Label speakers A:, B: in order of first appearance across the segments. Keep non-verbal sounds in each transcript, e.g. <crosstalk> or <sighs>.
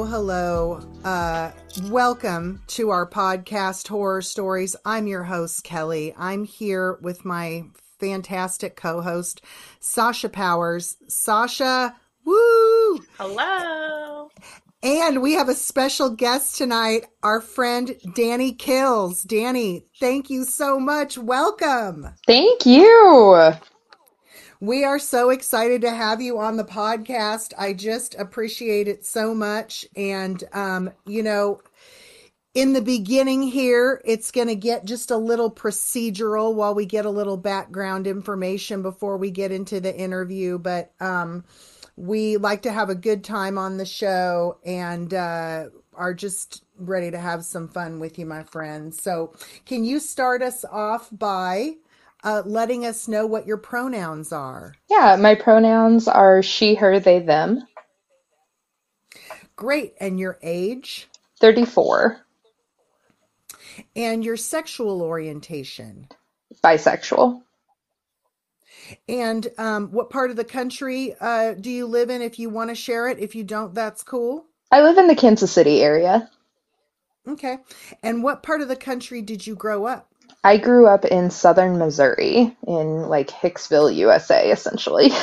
A: Hello, hello. Uh, welcome to our podcast, Horror Stories. I'm your host, Kelly. I'm here with my fantastic co host, Sasha Powers. Sasha, woo!
B: Hello.
A: And we have a special guest tonight, our friend Dani Kills. Danny, thank you so much. Welcome.
C: Thank you.
A: We are so excited to have you on the podcast. I just appreciate it so much. And, um, you know, in the beginning here, it's going to get just a little procedural while we get a little background information before we get into the interview. But um, we like to have a good time on the show and uh, are just ready to have some fun with you, my friends. So, can you start us off by uh, letting us know what your pronouns are?
C: Yeah, my pronouns are she, her, they, them.
A: Great. And your age?
C: 34.
A: And your sexual orientation?
C: Bisexual.
A: And um, what part of the country uh, do you live in? If you want to share it, if you don't, that's cool.
C: I live in the Kansas City area.
A: Okay. And what part of the country did you grow up?
C: I grew up in southern Missouri, in like Hicksville, USA, essentially. <laughs>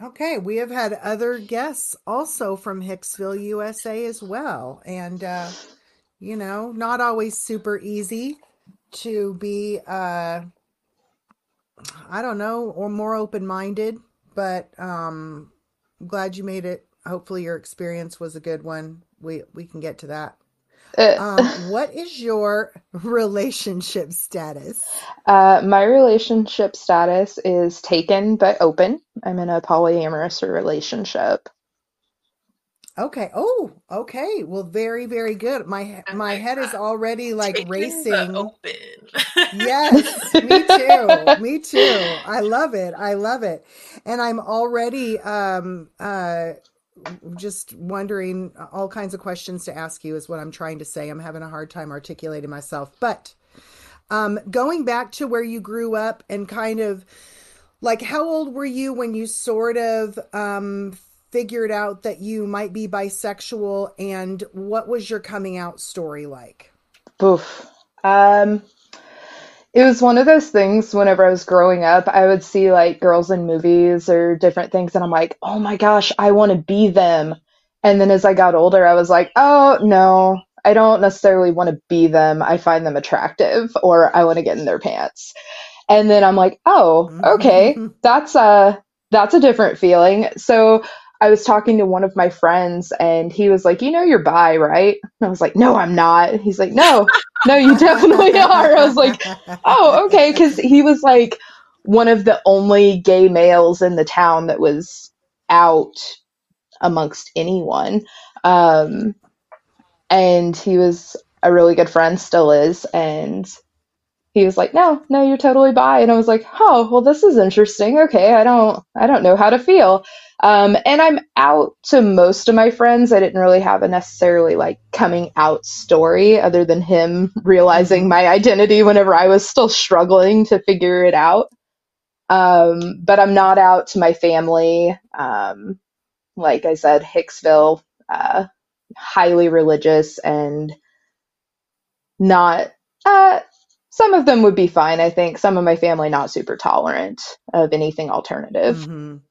A: Okay, we have had other guests also from Hicksville, USA as well. And, uh, you know, not always super easy to be, uh, I don't know, or more open minded, but um, I'm glad you made it. Hopefully, your experience was a good one. We, we can get to that.
C: Uh,
A: Um, <laughs> what is your relationship status?
C: uh, my relationship status is taken but open. I'm in a polyamorous relationship.
A: Okay. Oh, okay. Well, very, very good. My
B: I
A: my
B: like
A: head is already like
B: Taken
A: racing.
B: open.
A: Yes, me too. <laughs> Me too. I love it. I love it. And I'm already um uh just wondering all kinds of questions to ask you is what I'm trying to say. I'm having a hard time articulating myself. But um going back to where you grew up and kind of like how old were you when you sort of um figured out that you might be bisexual and what was your coming out story like?
C: Oof. Um, it was one of those things whenever I was growing up, I would see like girls in movies or different things, and I'm like, oh my gosh, I want to be them. And then as I got older, I was like, oh no, I don't necessarily want to be them. I find them attractive or I want to get in their pants. And then I'm like, oh, okay, mm-hmm. <laughs> that's a that's a different feeling. So I was talking to one of my friends and he was like, you know, you're bi, right? And I was like, no, I'm not. He's like, no, no, you <laughs> definitely are. I was like, oh, okay. Cause he was like one of the only gay males in the town that was out amongst anyone. Um, and he was a really good friend, still is. And he was like, no, no, you're totally bi. And I was like, oh, well, this is interesting. Okay. I don't, I don't know how to feel. Um, and I'm out to most of my friends. I didn't really have a necessarily like coming out story other than him <laughs> realizing my identity whenever I was still struggling to figure it out. Um, but I'm not out to my family. Um, like I said, Hicksville, uh, highly religious and not, uh, some of them would be fine, I think. Some of my family not super tolerant of anything alternative.
A: Mhm.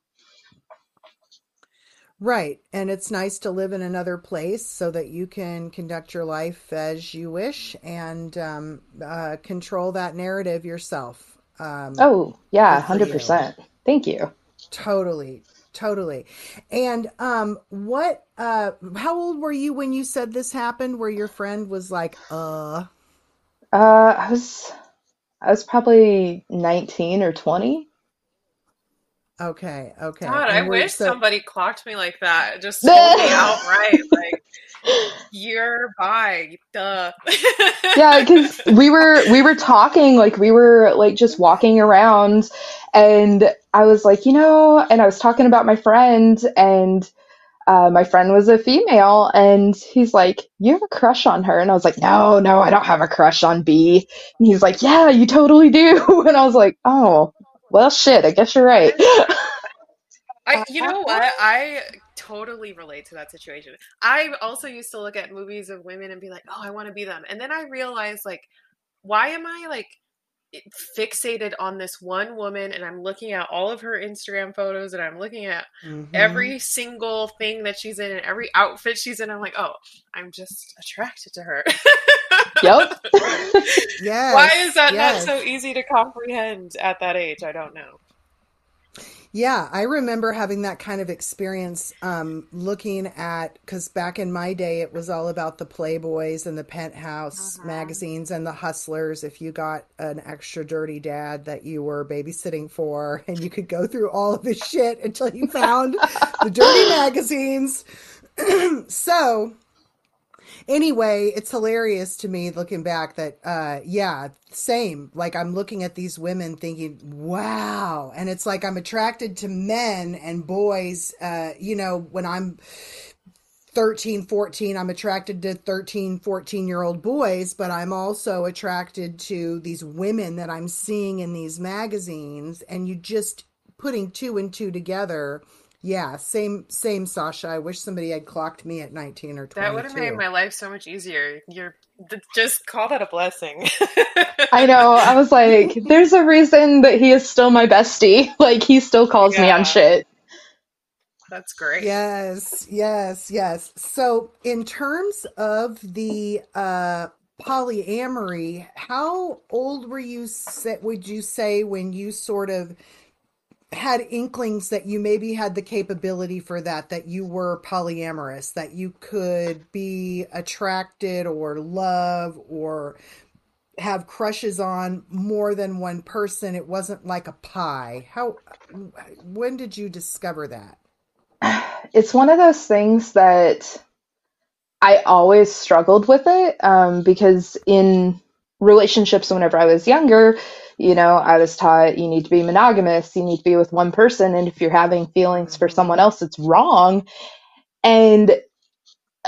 A: Right. And it's nice to live in another place so that you can conduct your life as you wish and um, uh, control that narrative yourself. Um,
C: Oh, yeah,
A: good for you.
C: 100%. Thank you.
A: Totally. Totally. And um, what, uh, how old were you when you said this happened where your friend was like, uh,
C: Uh, I was I was probably 19 or 20.
A: Okay, okay.
B: God, I
A: And we're
B: wish
A: so,
B: somebody clocked me like that. Just <laughs> told me outright, like, you're bi. Duh. <laughs>
C: Yeah, because we were we were talking like we were like just walking around and I was like, you know, and I was talking about my friend and uh, my friend was a female and he's like, you have a crush on her? And I was like, no, no, I don't have a crush on B. And he's like, yeah, you totally do. <laughs> And I was like, oh, well, shit, I guess you're right. <laughs> <laughs>
B: I, you know what? I totally relate to that situation. I also used to look at movies of women and be like, "Oh, I want to be them." And then I realized like why am I like fixated on this one woman and I'm looking at all of her Instagram photos and I'm looking at mm-hmm. every single thing that she's in and every outfit she's in. I'm like, oh, I'm just attracted to her. <laughs>
C: yep.
B: yes. <laughs> Why is that yes. not so easy to comprehend at that age? I don't know.
A: Yeah, I remember having that kind of experience um, looking at, because back in my day, it was all about the Playboys and the Penthouse uh-huh. magazines and the Hustlers. If you got an extra dirty dad that you were babysitting for, <laughs> and you could go through all of this shit until you found <laughs> the dirty magazines. <clears throat> so anyway, it's hilarious to me looking back that, uh, yeah, same. Like I'm looking at these women thinking, wow. And it's like I'm attracted to men and boys, uh, you know, when I'm 13, 14, I'm attracted to 13, 14 year old boys, but I'm also attracted to these women that I'm seeing in these magazines. And you just putting two and two together yeah, same same Sasha. I wish somebody had clocked me at 19 or 20.
B: That would have made my life so much easier. You're just call that a blessing. <laughs>
C: I know. I was like, there's a reason that he is still my bestie. <laughs> Like he still calls yeah. me on shit.
B: That's great.
A: Yes, yes, yes. So, in terms of the uh polyamory, how old were you set would you say when you sort of had inklings that you maybe had the capability for that, that you were polyamorous, that you could be attracted or love or have crushes on more than one person. It wasn't like a pie. How, when did you discover that?
C: It's one of those things that I always struggled with it um, because in relationships, whenever I was younger, you know, I was taught you need to be monogamous, you need to be with one person, and if you're having feelings for someone else, it's wrong. And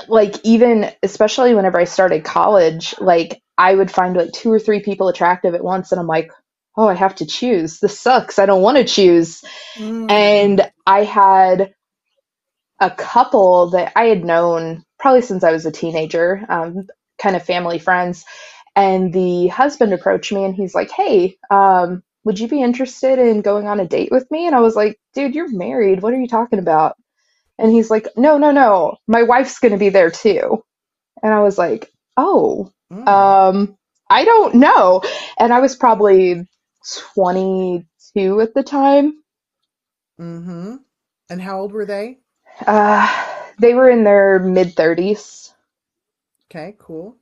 C: like even especially whenever I started college, like I would find like two or three people attractive at once and I'm like, "Oh, I have to choose. This sucks. I don't want to choose." Mm. And I had a couple that I had known probably since I was a teenager, um, kind of family friends and the husband approached me and he's like, Hey, um, would you be interested in going on a date with me? And I was like, Dude, you're married. What are you talking about? And he's like, No, no, no. My wife's going to be there too. And I was like, Oh, mm. um, I don't know. And I was probably 22 at the time.
A: Mm-hmm. And how old were they?
C: Uh, they were in their mid 30s.
A: Okay, cool.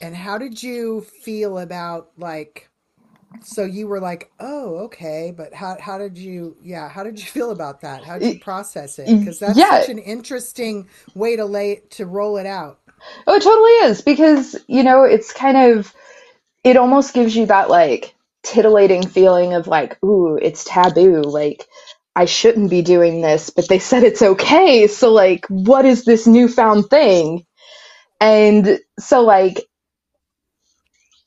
A: And how did you feel about like so you were like, "Oh, okay," but how how did you yeah, how did you <laughs> feel about that? How did you process it? Cuz that's yeah. such an interesting way to lay to roll it out.
C: Oh, it totally is because, you know, it's kind of it almost gives you that like titillating feeling of like, "Ooh, it's taboo." Like I shouldn't be doing this, but they said it's okay. So like, what is this newfound thing? And so like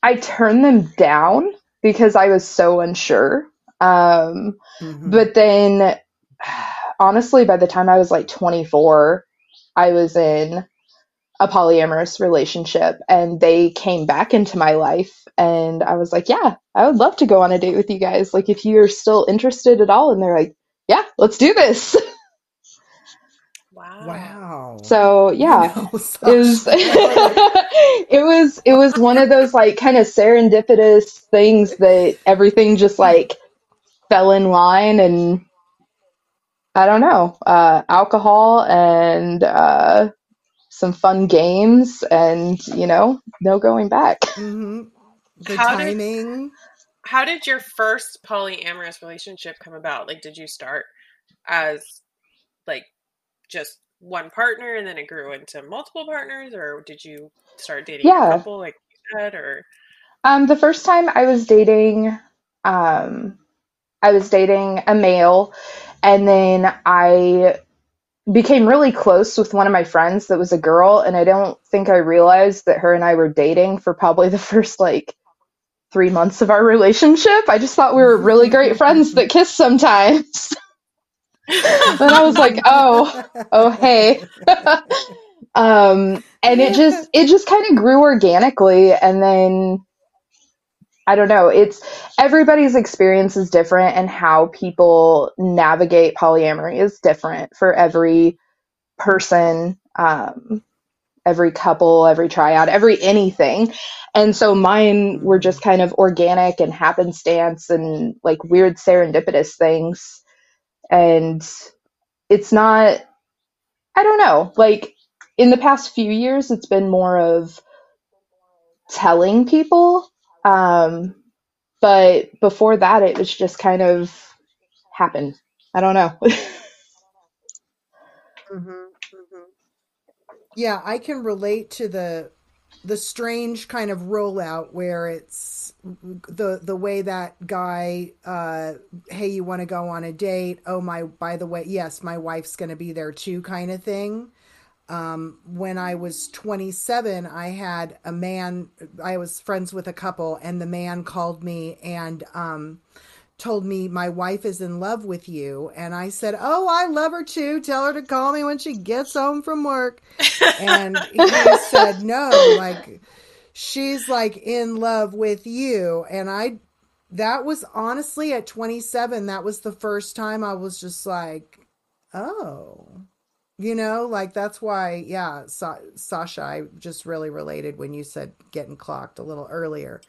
C: I turned them down because I was so unsure. Um, mm-hmm. But then, <sighs> honestly, by the time I was like 24, I was in a polyamorous relationship and they came back into my life. And I was like, yeah, I would love to go on a date with you guys. Like, if you're still interested at all. And they're like, yeah, let's do this. <laughs>
B: Wow.
A: Wow.
C: So <laughs> yeah, it was <laughs> <laughs> it was it was one of those like kind of serendipitous things that everything just like fell in line and I don't know, uh, alcohol and uh, some fun games and you know, no going back.
A: Mm-hmm. The how timing.
B: Did, how did your first polyamorous relationship come about? Like, did you start as like just one partner and then it grew into multiple partners or did you start dating yeah. a couple like you said or
C: um the first time I was dating um I was dating a male and then I became really close with one of my friends that was a girl and I don't think I realized that her and I were dating for probably the <laughs> first like 3 months of our relationship. I just thought we were really great friends that kissed sometimes. <laughs> Then I was like, oh, oh, hey. <laughs> um, and it just, it just kind of grew organically. And then I don't know. It's everybody's experience is different, and how people navigate polyamory is different for every person, um, every couple, every triad, every anything. And so mine were just kind of organic and happenstance and like weird serendipitous things. And it's not, I don't know, like in the past few years, it's been more of telling people um, but before that, it was just kind of happened. I don't know. <laughs>
A: hmm hmm Yeah, I can relate to the the strange kind of rollout where it's the the way that guy uh hey you want to go on a date? Oh my by the way yes my wife's going to be there too kind of thing. Um, when I was 27, I had a man, I was friends with a couple, and the man called me and um, told me, My wife is in love with you. And I said, Oh, I love her too. Tell her to call me when she gets home from work. And he <laughs> said, No, like, she's like in love with you. And I, that was honestly at 27, that was the first time I was just like, Oh you know, like that's why, yeah, Sa- Sasha, I just really related when you said getting clocked a little earlier.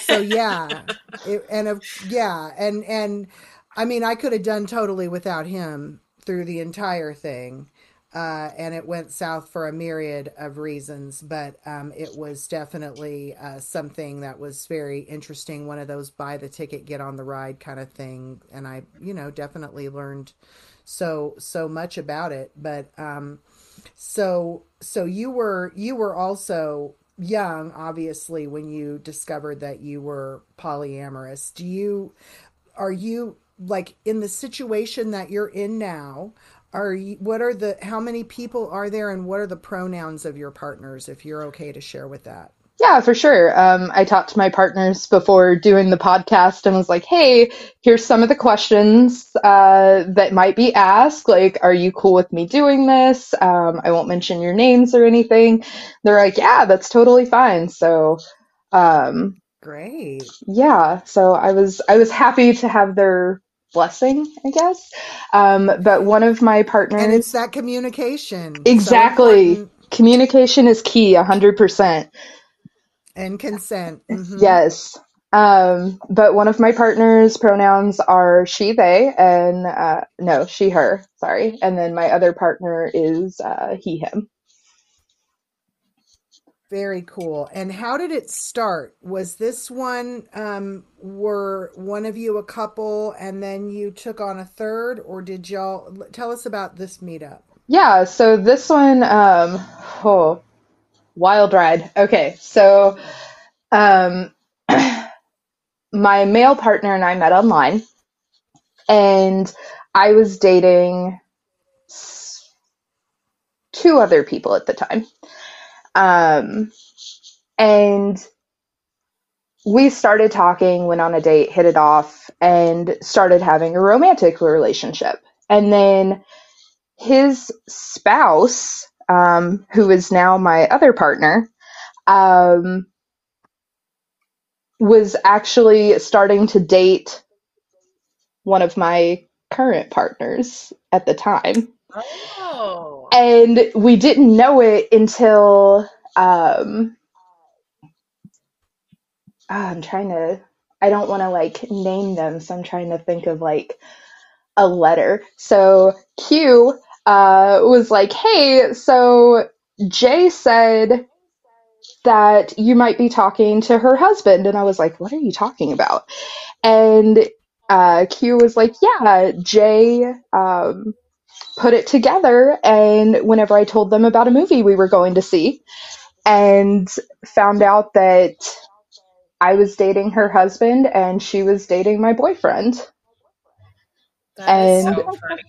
A: So <laughs> yeah, it, and of, yeah, and and I mean, I could have done totally without him through the entire thing, uh, and it went south for a myriad of reasons. But um, it was definitely uh, something that was very interesting. One of those buy the ticket, get on the ride kind of thing, and I, you know, definitely learned so so much about it but um so so you were you were also young obviously when you discovered that you were polyamorous. Do you are you like in the situation that you're in now are you what are the how many people are there and what are the pronouns of your partners if you're okay to share with that
C: Yeah, for sure. Um, I talked to my partners before doing the podcast and was like, hey, here's some of the questions uh, that might be asked. Like, are you cool with me doing this? Um, I won't mention your names or anything. They're like, yeah, that's totally fine. So, um,
A: great
C: yeah, so I was I was happy to have their blessing, I guess. Um, but one of my partners,
A: and it's that communication
C: exactly,
A: important
C: communication is key, 100%.
A: And consent hmm
C: Yes. Um, but one of my partner's pronouns are she, they, and uh, no, she, her. Sorry. And then my other partner is uh, he, him.
A: Very cool. And how did it start? Was this one, um, were one of you a couple and then you took on a third, or did y'all tell us about this meetup?
C: Yeah. So this one, um, oh, wild ride. Okay. So um, <clears throat> my male partner and I met online, and I was dating two other people at the time. Um, and we started talking, went on a date, hit it off, and started having a romantic relationship. And then his spouse, um, who is now my other partner, um, was actually starting to date one of my current partners at the time.
B: Oh.
C: And we didn't know it until um, ah, I'm trying to, I don't want to like name them, so I'm trying to think of like a letter. So Q uh, was like, hey, so Jay said that you might be talking to her husband. And I was like, what are you talking about? And uh, Q was like, yeah, Jay um, put it together. And whenever I told them about a movie we were going to see, and found out that I was dating her husband and she was dating my boyfriend.
B: That so
C: And
B: funny.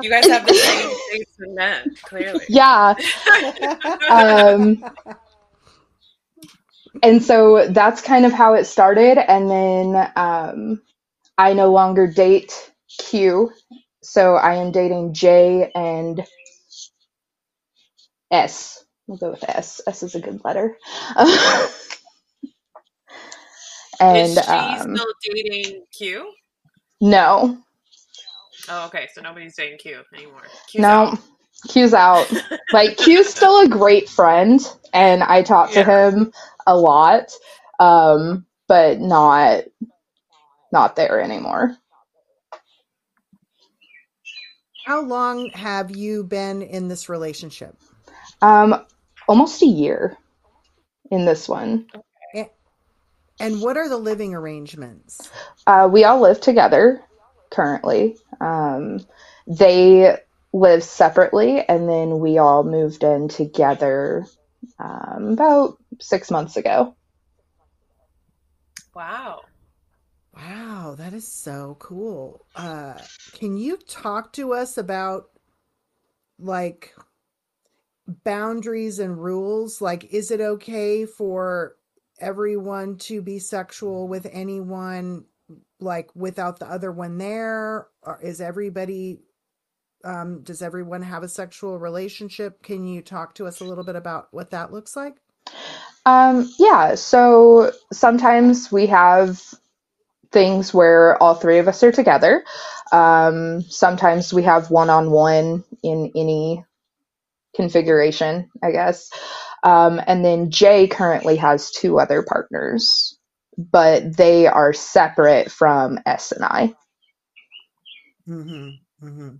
B: You guys have the same <laughs> taste in men, clearly.
C: yeah, <laughs> um, and so that's kind of how it started. And then um, I no longer date Q. So I am dating J and S. We'll go with S. S is a good letter. <laughs> and
B: Is she
C: um,
B: still dating Q?
C: no,
B: Oh, okay. So nobody's dating Q anymore. Q's
C: no,
B: out.
C: Q's out. <laughs> Like Q's still a great friend, and I talk to him a lot, um, but not not there anymore.
A: How long have you been in this relationship?
C: Um, almost a year in this one.
A: A- And what are the living arrangements?
C: Uh, we all live together currently. Um, they live separately, and then we all moved in together um, about six months ago.
B: Wow.
A: Wow, that is so cool. Uh, can you talk to us about like boundaries and rules? Like, is it okay for everyone to be sexual with anyone, like without the other one there? Or is everybody, um, does everyone have a sexual relationship? Can you talk to us a little bit about what that looks like?
C: Um, yeah, so sometimes we have things where all three of us are together. Um, sometimes we have one on one in any configuration, I guess. Um, and then Jay currently has two other partners, but they are separate from S and I.
A: Mm-hmm. Mm-hmm.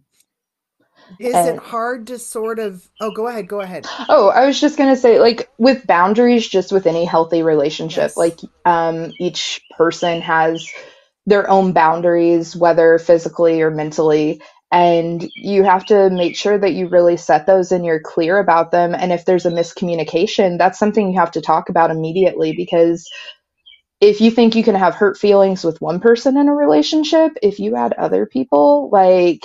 A: Is
C: And
A: it hard to sort of, oh, go ahead, go ahead.
C: Oh, I was just gonna say, like with boundaries, just with any healthy relationship,
A: Yes.
C: like um, each person has their own boundaries, whether physically or mentally, and you have to make sure that you really set those and you're clear about them. And if there's a miscommunication, that's something you have to talk about immediately because if you think you can have hurt feelings with one person in a relationship, if you add other people, like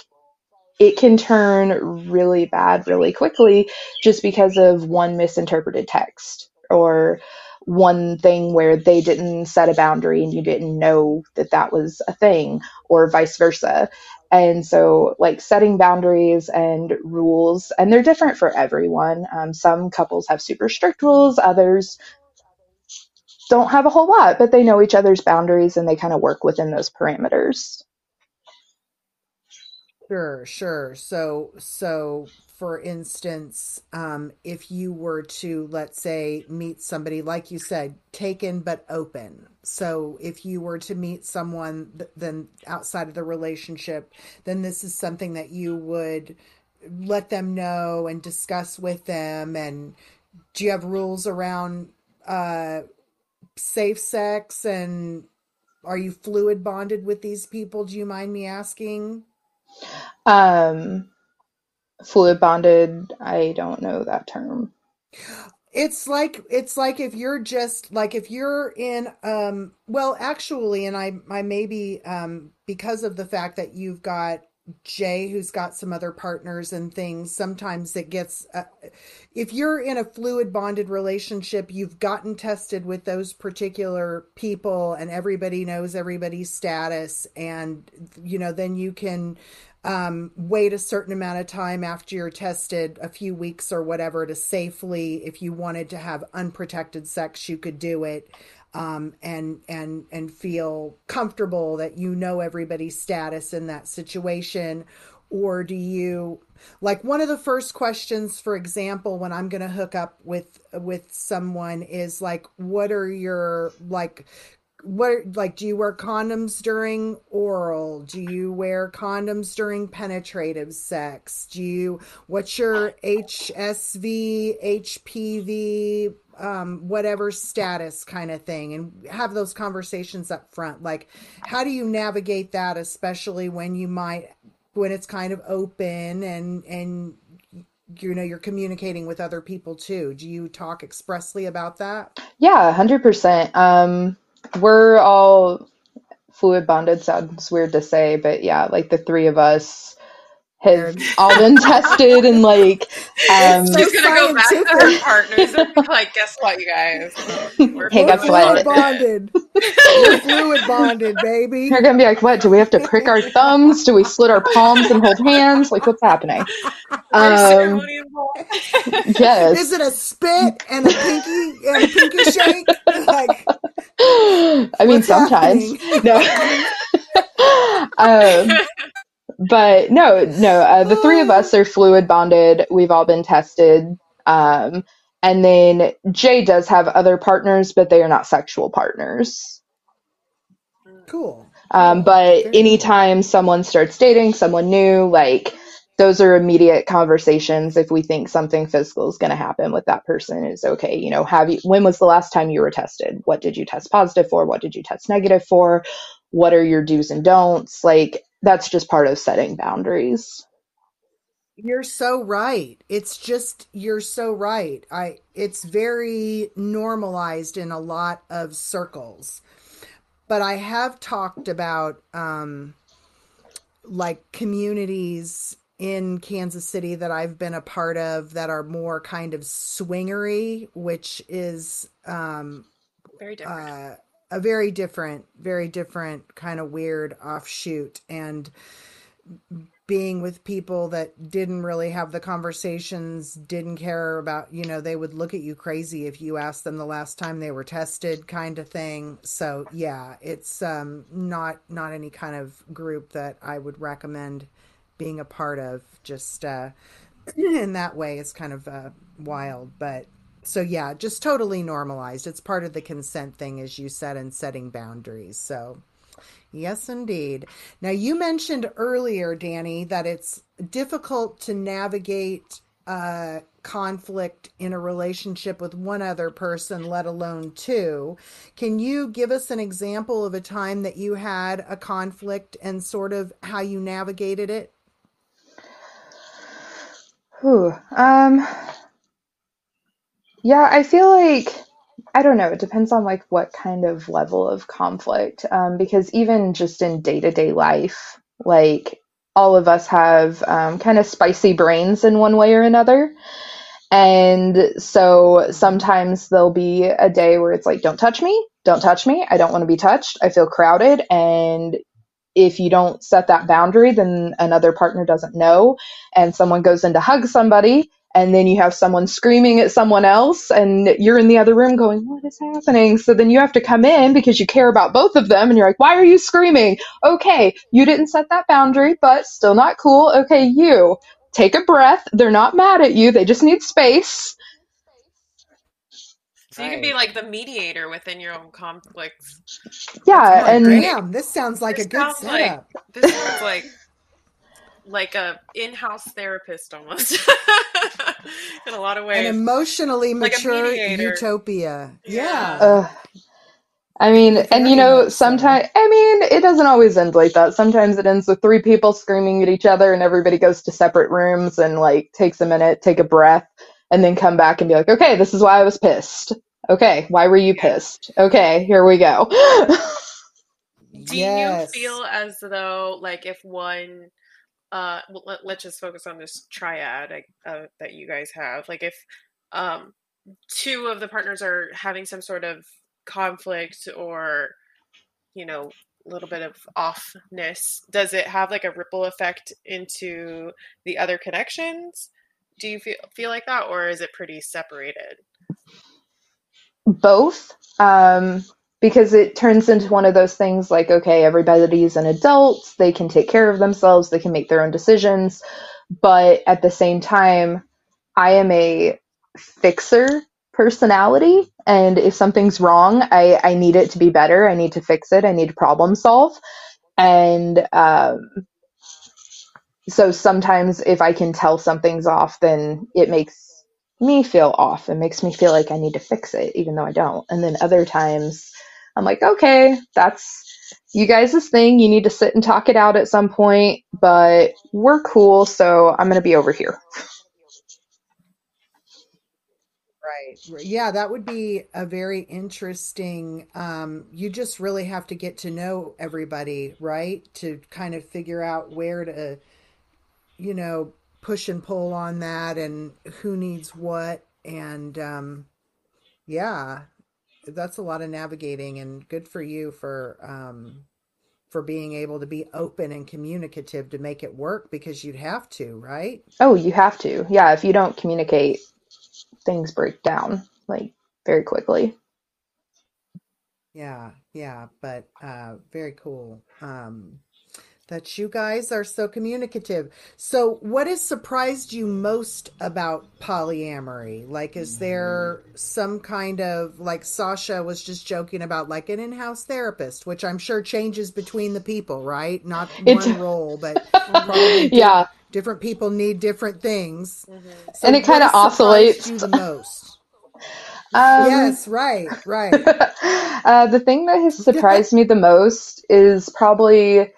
C: it can turn really bad really quickly just because of one misinterpreted text or one thing where they didn't set a boundary and you didn't know that that was a thing or vice versa. And so like setting boundaries and rules and they're different for everyone. Um, some couples have super strict rules others don't have a whole lot but they know each other's boundaries and they kind of work within those parameters
A: Sure, sure. So, so for instance, um, if you were to, let's say, meet somebody, like you said, taken but open. So, if you were to meet someone th- then outside of the relationship, then this is something that you would let them know and discuss with them. And do you have rules around uh, safe sex? And are you fluid bonded with these people? Do you mind me asking?
C: um fluid bonded i don't know that term
A: It's like it's like if you're just like if you're in um well actually and I I maybe um because of the fact that you've got Jay who's got some other partners and things sometimes it gets uh, if you're in a fluid bonded relationship you've gotten tested with those particular people and everybody knows everybody's status and you know then you can um, wait a certain amount of time after you're tested, a few weeks or whatever, to safely, if you wanted to have unprotected sex, you could do it, um, and and and feel comfortable that you know everybody's status in that situation. Or do you like one of the first questions, for example, when I'm going to hook up with with someone is like, what are your like what like do you wear condoms during oral do you wear condoms during penetrative sex do you what's your hsv hpv um, whatever status kind of thing and have those conversations up front. Like how do you navigate that especially when you might when it's kind of open and and you know you're communicating with other people too? Do you talk expressly about that?
C: Yeah 100% um we're all fluid bonded sounds weird to say but yeah like the three of us have all been <laughs> tested and like um
B: She's gonna go back to her
A: scientific.
B: partners and be like, guess what, you guys? We're
C: Hey, guess what?
A: fluid bonded. We're fluid bonded, baby.
C: they're gonna be like, what? Do we have to prick our <laughs> thumbs? Do we slit our palms and hold hands? Like, what's happening? Um, yes.
A: Is it a spit and a pinky and a pinky shake? Like
C: I mean, sometimes.
A: happening?
C: No. <laughs> um, but no, no. Uh, the three of us are fluid bonded. We've all been tested. Um, and then Jay does have other partners, but they are not sexual partners.
A: Cool.
C: Um, but anytime someone starts dating someone new, like those are immediate conversations. If we think something physical is going to happen with that person, is okay. You know, have you? When was the last time you were tested? What did you test positive for? What did you test negative for? What are your do's and don'ts? Like that's just part of setting boundaries.
A: You're so right. It's just you're so right. I it's very normalized in a lot of circles. But I have talked about um like communities in Kansas City that I've been a part of that are more kind of swingery, which is um
B: Very different.
A: uh, a very different, very different kind of weird offshoot. And being with people that didn't really have the conversations, didn't care about, you know, they would look at you crazy if you asked them the last time they were tested, kind of thing. So yeah, it's um, not not any kind of group that I would recommend being a part of. Just uh, <clears throat> in that way, it's kind of uh, wild, but so yeah, just totally normalized. It's part of the consent thing, as you said, and setting boundaries. So yes, indeed. Now you mentioned earlier, Dani, that it's difficult to navigate uh, conflict in a relationship with one other person, let alone two. Can you give us an example of a time that you had a conflict and sort of how you navigated it?
C: Whew. Um, yeah, I feel like I don't know. It depends on like what kind of level of conflict. Um, because even just in day-to-day life, like all of us have um, kind of spicy brains in one way or another. And so sometimes there'll be a day where it's like, don't touch me, don't touch me. I don't want to be touched. I feel crowded. And if you don't set that boundary, then another partner doesn't know. And someone goes in to hug somebody, and then you have someone screaming at someone else, and you're in the other room going, What is happening? So then you have to come in because you care about both of them, and you're like, Why are you screaming? Okay, you didn't set that boundary, but still not cool. Okay, you take a breath. They're not mad at you, they just need space.
B: So you can be like the mediator within your own conflicts.
C: Yeah,
A: Oh,
C: and
A: damn, this sounds like
B: This
A: a good
B: sounds like- This sounds like like a in-house therapist almost <laughs> in a lot of ways. An emotionally
A: mature
B: mediator.
A: utopia.
B: Yeah.
A: Yeah.
C: Uh, I mean, and you know,
A: much
C: sometimes, I mean, it doesn't always end like that. Sometimes it ends with three people screaming at each other and everybody goes to separate rooms and like takes a minute, take a breath, and then come back and be like, okay, this is why I was pissed. Okay, why were you pissed? Okay, here we go. <laughs>
B: Do
A: Yes.
B: you feel as though like if one uh let, let's just focus on this triad uh, that you guys have. Like if um two of the partners are having some sort of conflict or you know a little bit of offness does it have like a ripple effect into the other connections? Do you feel feel like that or is it pretty separated?
C: Both um, because it turns into one of those things like okay everybody's an adult they can take care of themselves they can make their own decisions but at the same time i am a fixer personality and if something's wrong i, I need it to be better i need to fix it i need to problem solve and um, so sometimes if i can tell something's off then it makes me feel off. It makes me feel like I need to fix it, even though I don't. And then other times I'm like, okay, that's you guys' thing. You need to sit and talk it out at some point, but we're cool, so I'm going to be over here.
A: Right. Yeah, that would be a very interesting. Um, you just really have to get to know everybody, right? To kind of figure out where to you know, push and pull on that and who needs what. And um, yeah, that's a lot of navigating and good for you for um, for being able to be open and communicative to make it work because you'd have to, right?
C: Oh, you have to. Yeah, if you don't communicate, things break down like very quickly.
A: Yeah, yeah, but uh very cool. Um that you guys are so communicative. So, what has surprised you most about polyamory? Like, is there some kind of, like, Sasha was just joking about, like, an in house therapist, which I'm sure changes between the people, right? Not
C: It's
A: one role, but <laughs> probably
C: yeah,
A: different people need different things.
B: Mhm.
A: So,
C: and it kind of
A: surprised you
C: oscillates.
A: the most?
C: Um,
A: Yes, right, right. <laughs>
C: uh, the thing that has surprised <laughs> me the most is probably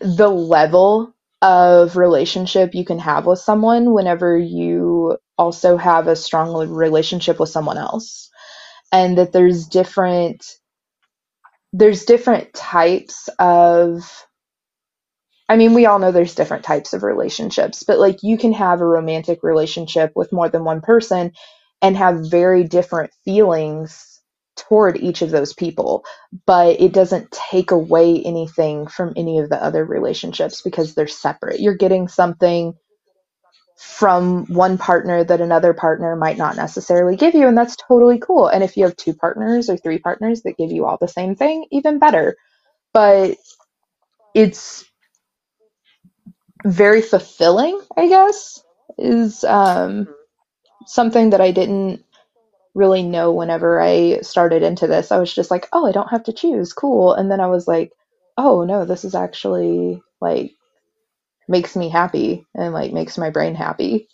C: the level of relationship you can have with someone whenever you also have a strong relationship with someone else. And that there's different there's different types of I mean, we all know there's different types of relationships, but like you can have a romantic relationship with more than one person and have very different feelings toward each of those people, but it doesn't take away anything from any of the other relationships because they're separate. You're getting something from one partner that another partner might not necessarily give you, and that's totally cool. And if you have two partners or three partners that give you all the same thing, even better. But it's very fulfilling, I guess, is um, something that I didn't really know whenever I started into this. I was just like, oh, I don't have to choose. Cool. And then I was like, oh, no, this is actually like makes me happy and like makes my brain happy.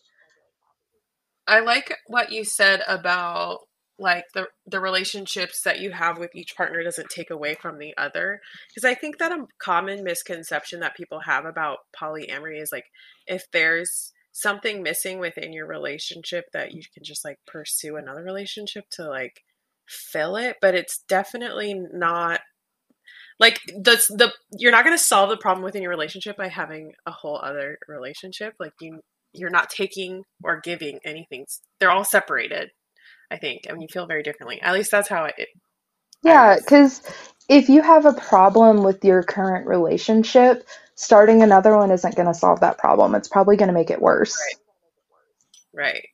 B: I like what you said about like the the relationships that you have with each partner doesn't take away from the other because I think that a common misconception that people have about polyamory is like if there's something missing within your relationship that you can just like pursue another relationship to like fill it but it's definitely not like the the you're not going to solve the problem within your relationship by having a whole other relationship like you you're not taking or giving anything they're all separated i think and you feel very differently at least that's how it
C: Yeah, because if you have a problem with your current relationship, starting another one isn't going to solve that problem. It's probably going to make it worse.
B: right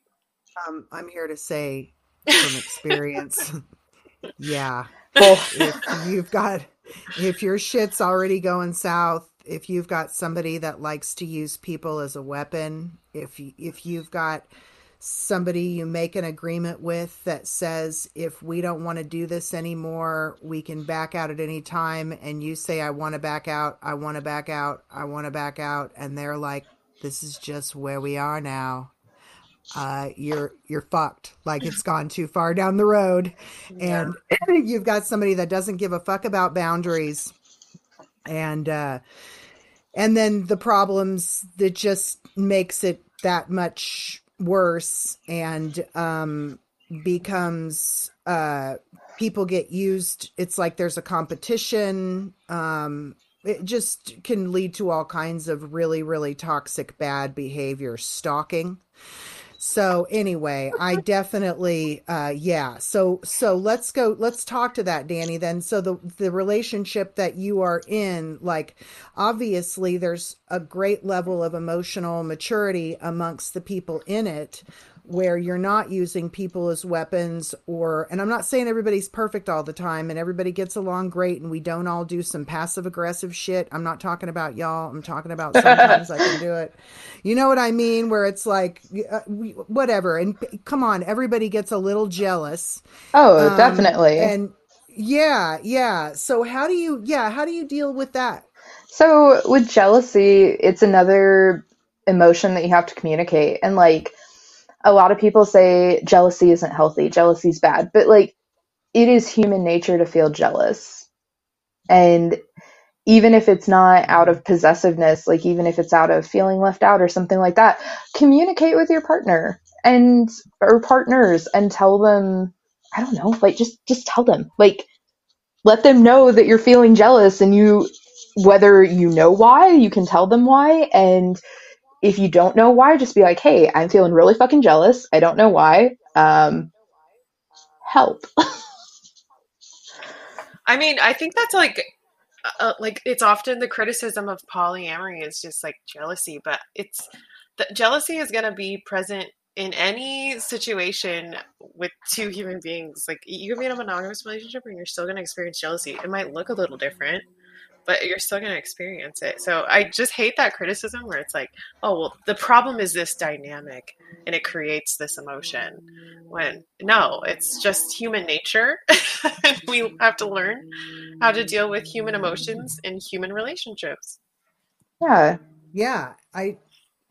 A: Um, I'm here to say from experience, <laughs> yeah,
C: Well,
A: if you've got if your shit's already going south if you've got somebody that likes to use people as a weapon if you, if you've got somebody you make an agreement with that says if we don't want to do this anymore we can back out at any time and you say i want to back out i want to back out i want to back out and they're like this is just where we are now. Uh, you're you're fucked. Like it's gone too far down the road,
B: yeah.
A: And <clears throat> you've got somebody that doesn't give a fuck about boundaries, and uh, and then the problems that just makes it that much worse, and um, becomes uh, people get used. It's like there's a competition. Um, it just can lead to all kinds of really really toxic bad behavior, stalking so anyway, I definitely uh yeah. So so let's go let's talk to that Dani then. So the the relationship that you are in like obviously there's a great level of emotional maturity amongst the people in it where you're not using people as weapons or and I'm not saying everybody's perfect all the time and everybody gets along great and we don't all do some passive aggressive shit. I'm not talking about y'all. I'm talking about <laughs> sometimes I can do it. You know what I mean where it's like uh, we, whatever and come on everybody gets a little jealous.
C: oh,
A: Um
C: definitely.
A: and yeah, yeah. So how do you yeah, how do you deal with that?
C: So with jealousy, it's another emotion that you have to communicate. And like a lot of people say jealousy isn't healthy, jealousy's bad, but like it is human nature to feel jealous. And even if it's not out of possessiveness, like even if it's out of feeling left out or something like that, communicate with your partner and or partners and tell them, I don't know, like just just tell them. Like let them know that you're feeling jealous and you whether you know why, you can tell them why. And if you don't know why, just be like, hey, I'm feeling really fucking jealous. I don't know why. Um, help. <laughs>
B: I mean, I think that's like uh, like it's often the criticism of polyamory is just like jealousy, but it's the jealousy is going to be present in any situation with two human beings. Like you can be in a monogamous relationship and you're still going to experience jealousy. It might look a little different, but you're still going to experience it. So I just hate that criticism where it's like, oh, well, the problem is this dynamic and it creates this emotion. When no, it's just human nature. <laughs> and we have to learn how to deal with human emotions in human relationships.
C: Yeah.
A: Yeah, I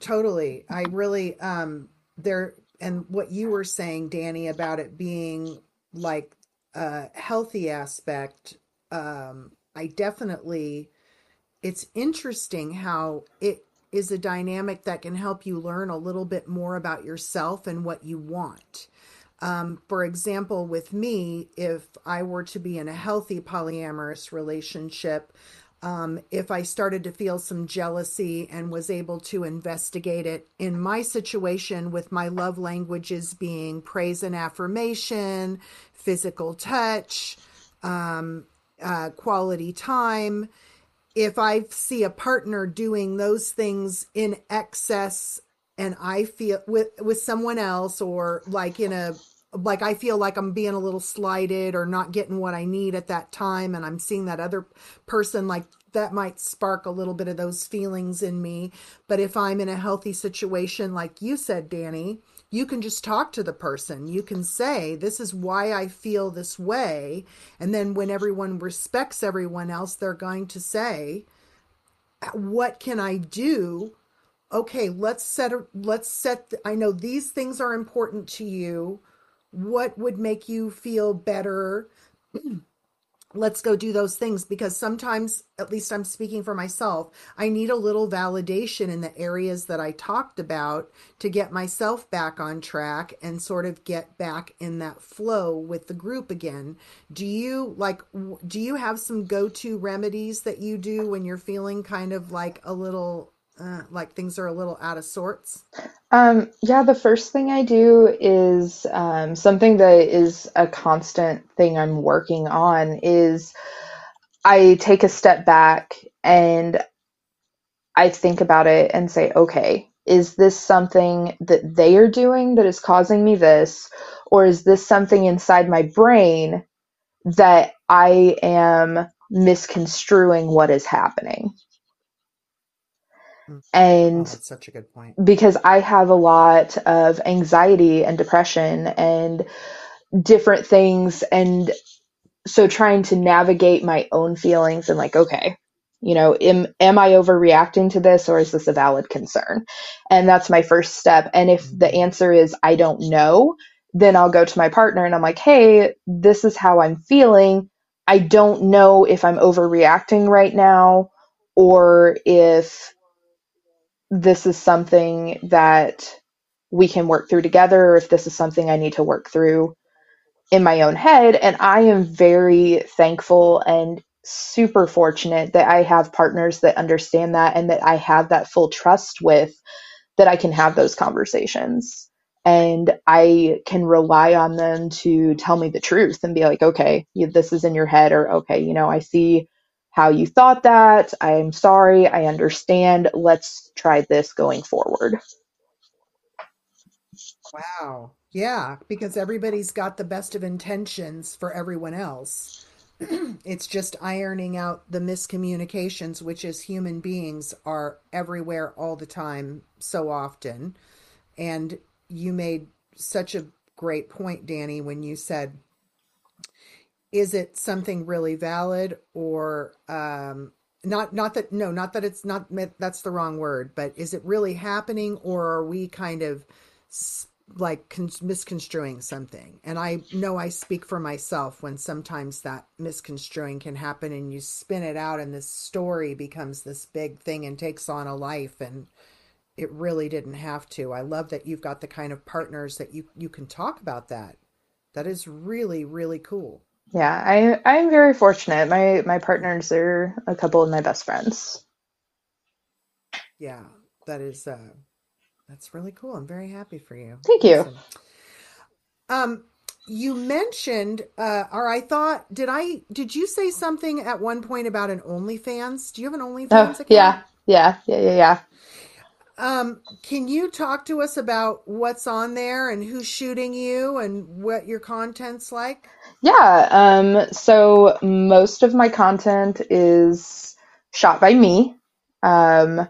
A: totally. I really um there and what you were saying Dani about it being like a healthy aspect um I definitely it's interesting how it is a dynamic that can help you learn a little bit more about yourself and what you want. Um, for example, with me, if I were to be in a healthy polyamorous relationship, um, if I started to feel some jealousy and was able to investigate it in my situation with my love languages being praise and affirmation, physical touch, um, uh, quality time. If I see a partner doing those things in excess and I feel with with someone else or like in a like I feel like I'm being a little slighted or not getting what I need at that time and I'm seeing that other person like that might spark a little bit of those feelings in me but if I'm in a healthy situation like you said Dani you can just talk to the person. You can say, This is why I feel this way. And then when everyone respects everyone else, they're going to say, What can I do? Okay, let's set a, let's set I know these things are important to you. What would make you feel better? <clears throat> let's go do those things because sometimes at least i'm speaking for myself i need a little validation in the areas that i talked about to get myself back on track and sort of get back in that flow with the group again. Do you like do you have some go-to remedies that you do when you're feeling kind of like a little uh, like things are a little out of sorts?
C: Um, yeah, the first thing I do is um, something that is a constant thing I'm working on is I take a step back and I think about it and say, okay, is this something that they are doing that is causing me this? Or is this something inside my brain that I am misconstruing what is happening? And
A: oh, that's such a good point.
C: Because I have a lot of anxiety and depression and different things. And so trying to navigate my own feelings and like, okay, you know, am, am I overreacting to this or is this a valid concern? And that's my first step. And if the mm-hmm. answer is, I don't know, then I'll go to my partner and I'm like, hey, this is how I'm feeling. I don't know if I'm overreacting right now or if this is something that we can work through together if this is something I need to work through in my own head. And I am very thankful and super fortunate that I have partners that understand that and that I have that full trust with that I can have those conversations. And I can rely on them to tell me the truth and be like, okay, this is in your head, or okay, you know, I see how you thought that. I'm sorry. I understand. Let's try this going forward.
A: Wow. Yeah, because everybody's got the best of intentions for everyone else. <clears throat> it's just ironing out the miscommunications, which as human beings are everywhere all the time, so often. And you made such a great point, Dani, when you said is it something really valid or um, not not that no not that it's not that's the wrong word but is it really happening or are we kind of like con- misconstruing something? And i know i speak for myself when sometimes that misconstruing can happen and you spin it out and this story becomes this big thing and takes on a life and it really didn't have to. I love that you've got the kind of partners that you you can talk about that. That is really really cool
C: Yeah, I I'm very fortunate. My my partners are a couple of my best friends.
A: Yeah, that is uh that's really cool. I'm very happy for you.
C: Thank you.
A: Awesome. Um you mentioned uh or I thought did I did you say something at one point about an OnlyFans? Do you have an
C: Oh,
A: OnlyFans account?
C: yeah. Yeah. Yeah, yeah, yeah.
A: Um, can you talk to us about what's on there and who's shooting you and what your content's like?
C: Yeah, um, so most of my content is shot by me. Um,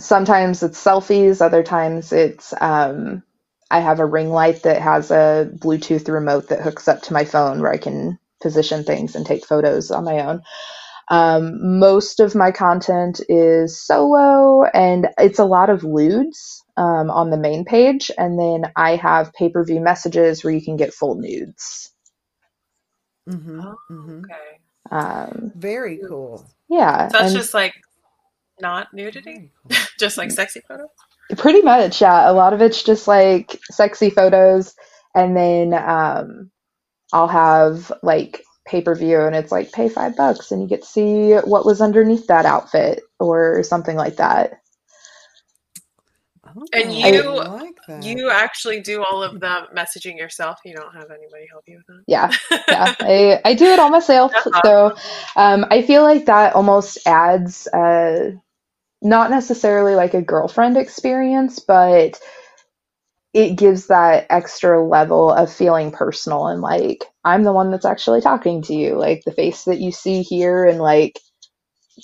C: sometimes it's selfies, other times it's um, I have a ring light that has a Bluetooth remote that hooks up to my phone where I can position things and take photos on my own. Um, most of my content is solo, and it's a lot of lewds um, on the main page, and then I have pay per view messages where you can get full nudes.
A: Mm-hmm.
B: Oh,
A: Mm-hmm.
B: okay.
C: Um,
A: Very cool.
C: yeah,
B: So that's
C: and
B: just like not nudity, <laughs>
A: cool.
B: just like sexy photos.
C: pretty much, yeah. A lot of it's just like sexy photos, and then um, I'll have like pay per view, and it's like pay five bucks, and you get to see what was underneath that outfit or something like that.
A: Oh,
B: And you
A: like that.
B: you actually do all of the messaging yourself. You don't have anybody help you with
C: Yeah,
B: that. <laughs>
C: yeah. I, I do it all myself.
B: That's
C: So um, I feel like that almost adds uh, not necessarily like a girlfriend experience, but it gives that extra level of feeling personal and like I'm the one that's actually talking to you. Like the face that you see here and like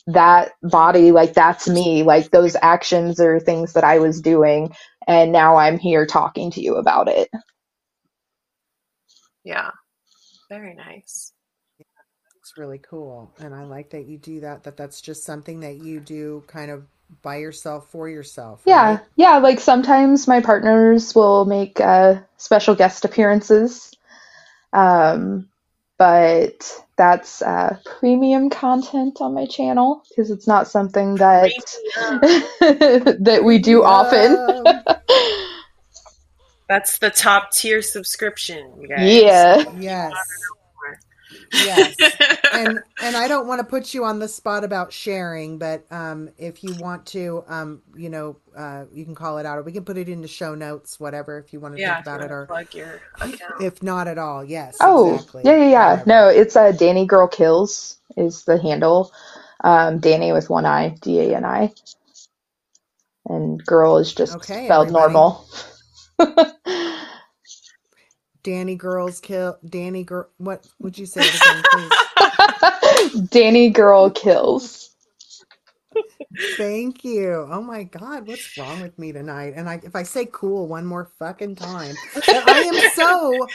C: that body, like that's me. Like those actions are things that I was doing, and now I'm here talking to you about it.
B: Yeah, very nice.
A: Yeah, It's really cool. And I like that you do that, that that's just something that you do kind of by yourself for yourself,
C: Yeah,
A: right?
C: yeah. Like sometimes my partners will make uh, special guest appearances, um, but that's uh, premium content on my channel because it's not something that <laughs> that we do often.
B: That's the top tier subscription, you guys.
C: Yeah.
A: Yes. Yes. <laughs> and and I don't want to put you on the spot about sharing, but um, if you want to, um, you know, uh, you can call it out, or we can put it into show notes, whatever, if you want to
B: yeah,
A: think about it, or
B: wanna plug your account.
A: if not at all, yes,
C: Oh,
A: exactly,
C: yeah, yeah, yeah.
A: whatever.
C: No, it's uh, Dani Girl Kills is the handle. Um, Dani with one I, D A N I, and girl is just
A: Okay,
C: spelled
A: everybody.
C: normal. <laughs>
A: Dani girls kill Dani girl. What would you say again. <laughs>
C: Dani Girl Kills.
A: Thank you. Oh my God, what's wrong with me tonight? And I, if I say cool one more fucking time, I am <laughs> so.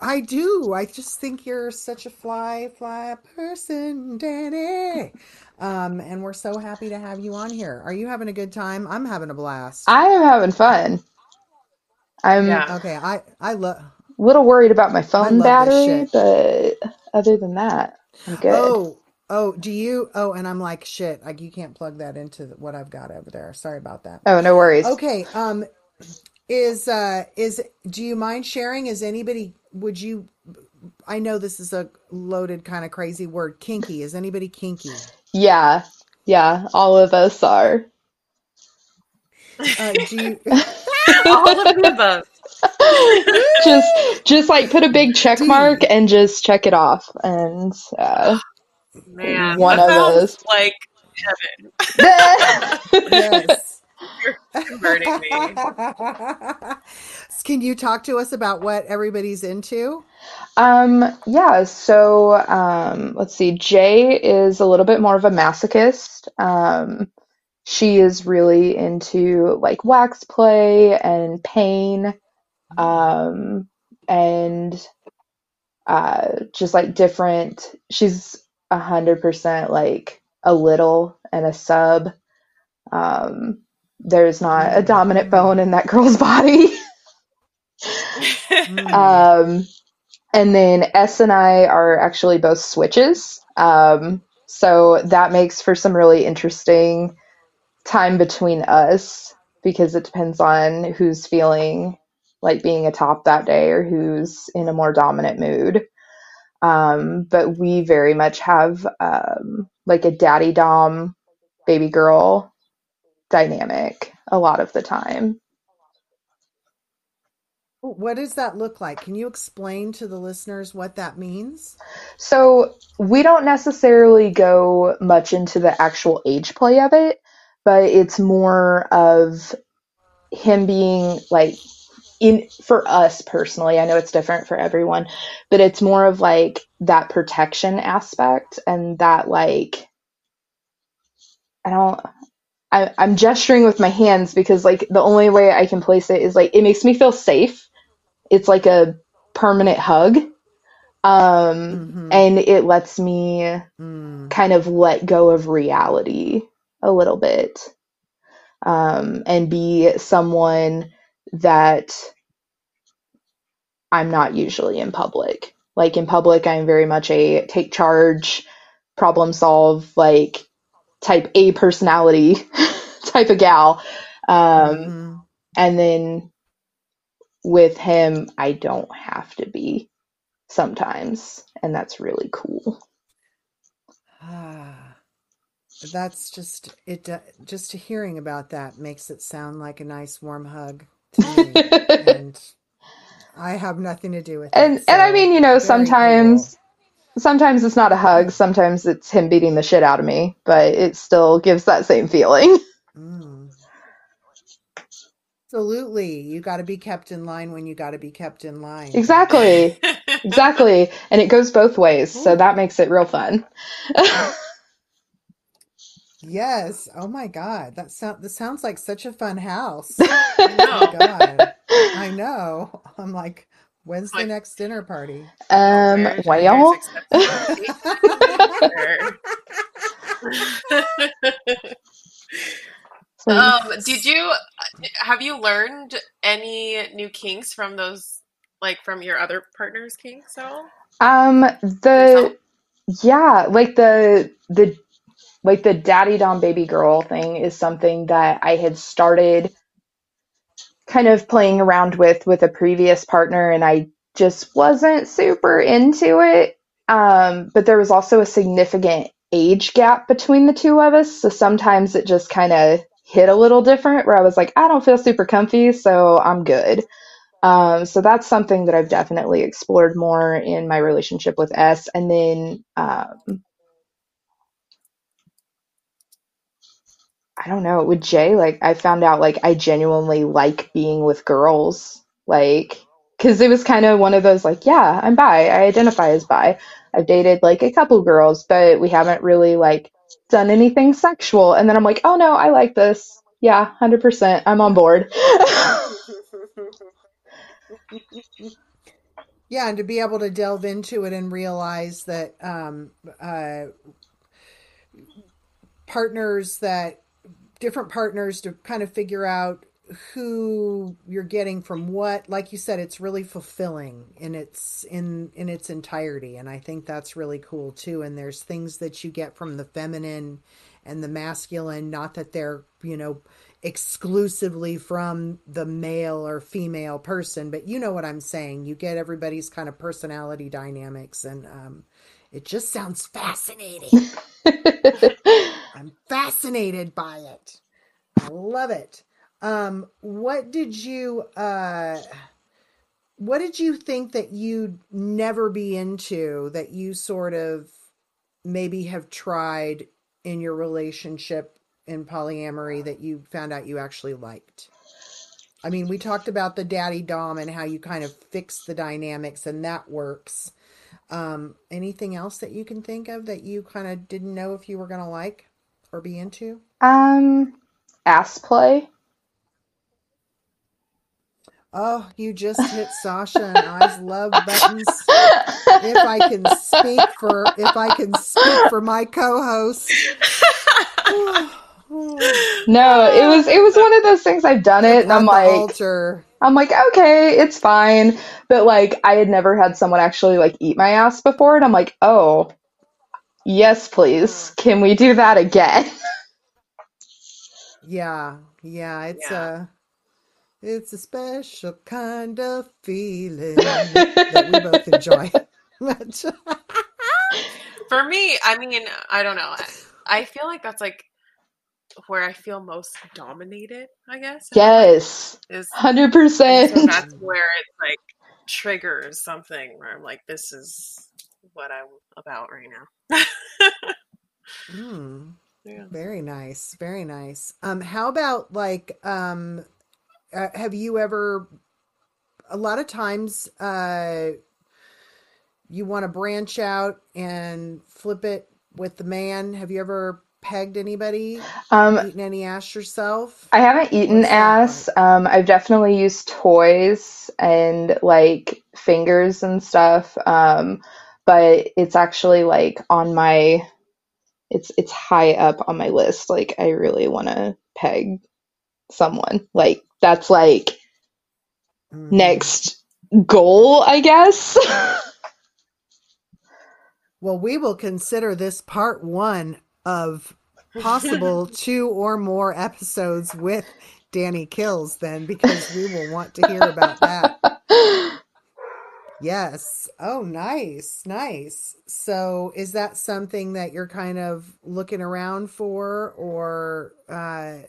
A: I do. I just think you're such a fly, fly person, Dani. Um, and we're so happy to have you on here. Are you having a good time? I'm having a blast.
C: I am having fun. I'm
B: Yeah.
A: Okay, I I love.
C: a little worried about my phone battery, but other than that, I'm good.
A: Oh, oh, do you? Oh, and I'm like, shit, like you can't plug that into what I've got over there. Sorry about that.
C: Oh, no worries.
A: Okay, um, is uh, is do you mind sharing? Is anybody? Would you? I know this is a loaded kind of crazy word. Kinky. Is anybody kinky?
C: Yeah, yeah, all of us are.
A: Uh, do you? <laughs> <laughs>
B: All of the above. <laughs>
C: just just like put a big check mark
A: you?
C: and just check it off and uh
B: Man,
C: one
B: that
C: of those
B: like heaven.
A: Yes. <laughs>
B: You're converting me.
A: Can you talk to us about what everybody's into?
C: um yeah so um let's see jay is a little bit more of a masochist um she is really into like wax play and pain um and uh just like different she's a hundred percent like a little and a sub. Um there's not a dominant bone in that <laughs> girl's body. <laughs> Um and then s and i are actually both switches. Um so that makes for some really interesting time between us because it depends on who's feeling like being a top that day or who's in a more dominant mood. Um, but we very much have um, like a daddy dom baby girl dynamic a lot of the time.
A: What does that look like? Can you explain to the listeners what that means?
C: So, we don't necessarily go much into the actual age play of it, but it's more of him being like in for us personally. I know it's different for everyone, but it's more of like that protection aspect and that like I don't I, I'm gesturing with my hands because like the only way I can place it is like it makes me feel safe it's like a permanent hug. Um, mm-hmm. and it lets me mm. kind of let go of reality a little bit. Um, and be someone that I'm not usually in public. Like in public, I'm very much a take charge, problem solve, like type A personality <laughs> type of gal. Um, mm-hmm. And then with him, I don't have to be sometimes, and that's really cool.
A: That's just it. Uh, just hearing about that makes it sound like a nice warm hug to <laughs> me, and I have nothing to do with it.
C: And so and I mean, you know, sometimes. Cool. Sometimes it's not a hug, sometimes it's him beating the shit out of me, but it still gives that same feeling. <laughs> Mm.
A: Absolutely. You got to be kept in line when you got to be kept in line.
C: Exactly. <laughs> exactly. And it goes both ways. So that makes it real fun.
A: Yes. Oh my God. That sound this sounds like such a fun house. <laughs> Oh my God. I <laughs> know. I'm like, when's the next dinner party?
C: Um, well. <laughs>
B: Um, did you have you learned any new kinks from those, like from your other partners' kinks? So,
C: um, the yeah, like the the like the daddy dom baby girl thing is something that I had started kind of playing around with with a previous partner, and I just wasn't super into it. Um, but there was also a significant age gap between the two of us, so sometimes it just kind of hit a little different where I was like, I don't feel super comfy, so I'm good. Um, so that's something that I've definitely explored more in my relationship with S. And then um, I don't know, with Jay, like I found out like I genuinely like being with girls. Like, because it was kind of one of those like, yeah, I'm bi. I identify as bi. I've dated like a couple girls, but we haven't really like done anything sexual. And then I'm like, oh no, I like this. Yeah, 100%. I'm on board. <laughs>
A: yeah, and to be able to delve into it and realize that um, uh, partners that different partners to kind of figure out who you're getting from what. Like you said it's really fulfilling in its in in its entirety. And i think that's really cool too. And there's things that you get from the feminine and the masculine not that they're you know exclusively from the male or female person but you know what i'm saying. You get everybody's kind of personality dynamics and um it just sounds fascinating <laughs> i'm fascinated by it i love it um, what did you uh, what did you think that you'd never be into that you sort of maybe have tried in your relationship in polyamory that you found out you actually liked? I mean, we talked about the daddy dom and how you kind of fix the dynamics and that works. Um, anything else that you can think of that you kind of didn't know if you were going to like or be into?
C: Um, ass play.
A: Oh, you just hit Sasha and I's love buttons. If I can speak for if I can speak for my co-host. <sighs>
C: no, it was it was one of those things I've done it and I'm like altar. I'm like, okay, it's fine. But like I had never had someone actually like eat my ass before and I'm like, oh yes, please. Uh, Can we do that again? <laughs>
A: yeah. Yeah, it's yeah. a It's a special kind of feeling that we both enjoy. <laughs>
B: For me, I mean, I don't know. I, I feel like that's like where I feel most dominated, I guess. in a way,
C: Yes.
B: Is
C: 100%.
B: that's where it like triggers something where I'm like, this is what I'm about right now.
A: Hmm.
B: yeah.
A: Very nice. Very nice. Um, how about like, um, uh, have you ever, a lot of times, uh, you want to branch out and flip it with the man. Have you ever pegged anybody?
C: Um,
A: Eaten any ass yourself?
C: I haven't eaten
A: What's
C: ass. Um, I've definitely used toys and like fingers and stuff. Um, but it's actually like on my it's it's high up on my list. Like I really want to peg someone. Like that's like
A: hmm
C: next goal, I guess. <laughs>
A: Well, we will consider this part one of possible <laughs> two or more episodes with Dani Kills then because we will want to hear about that. <laughs> Yes. Oh, nice. Nice. So is that something that you're kind of looking around for or uh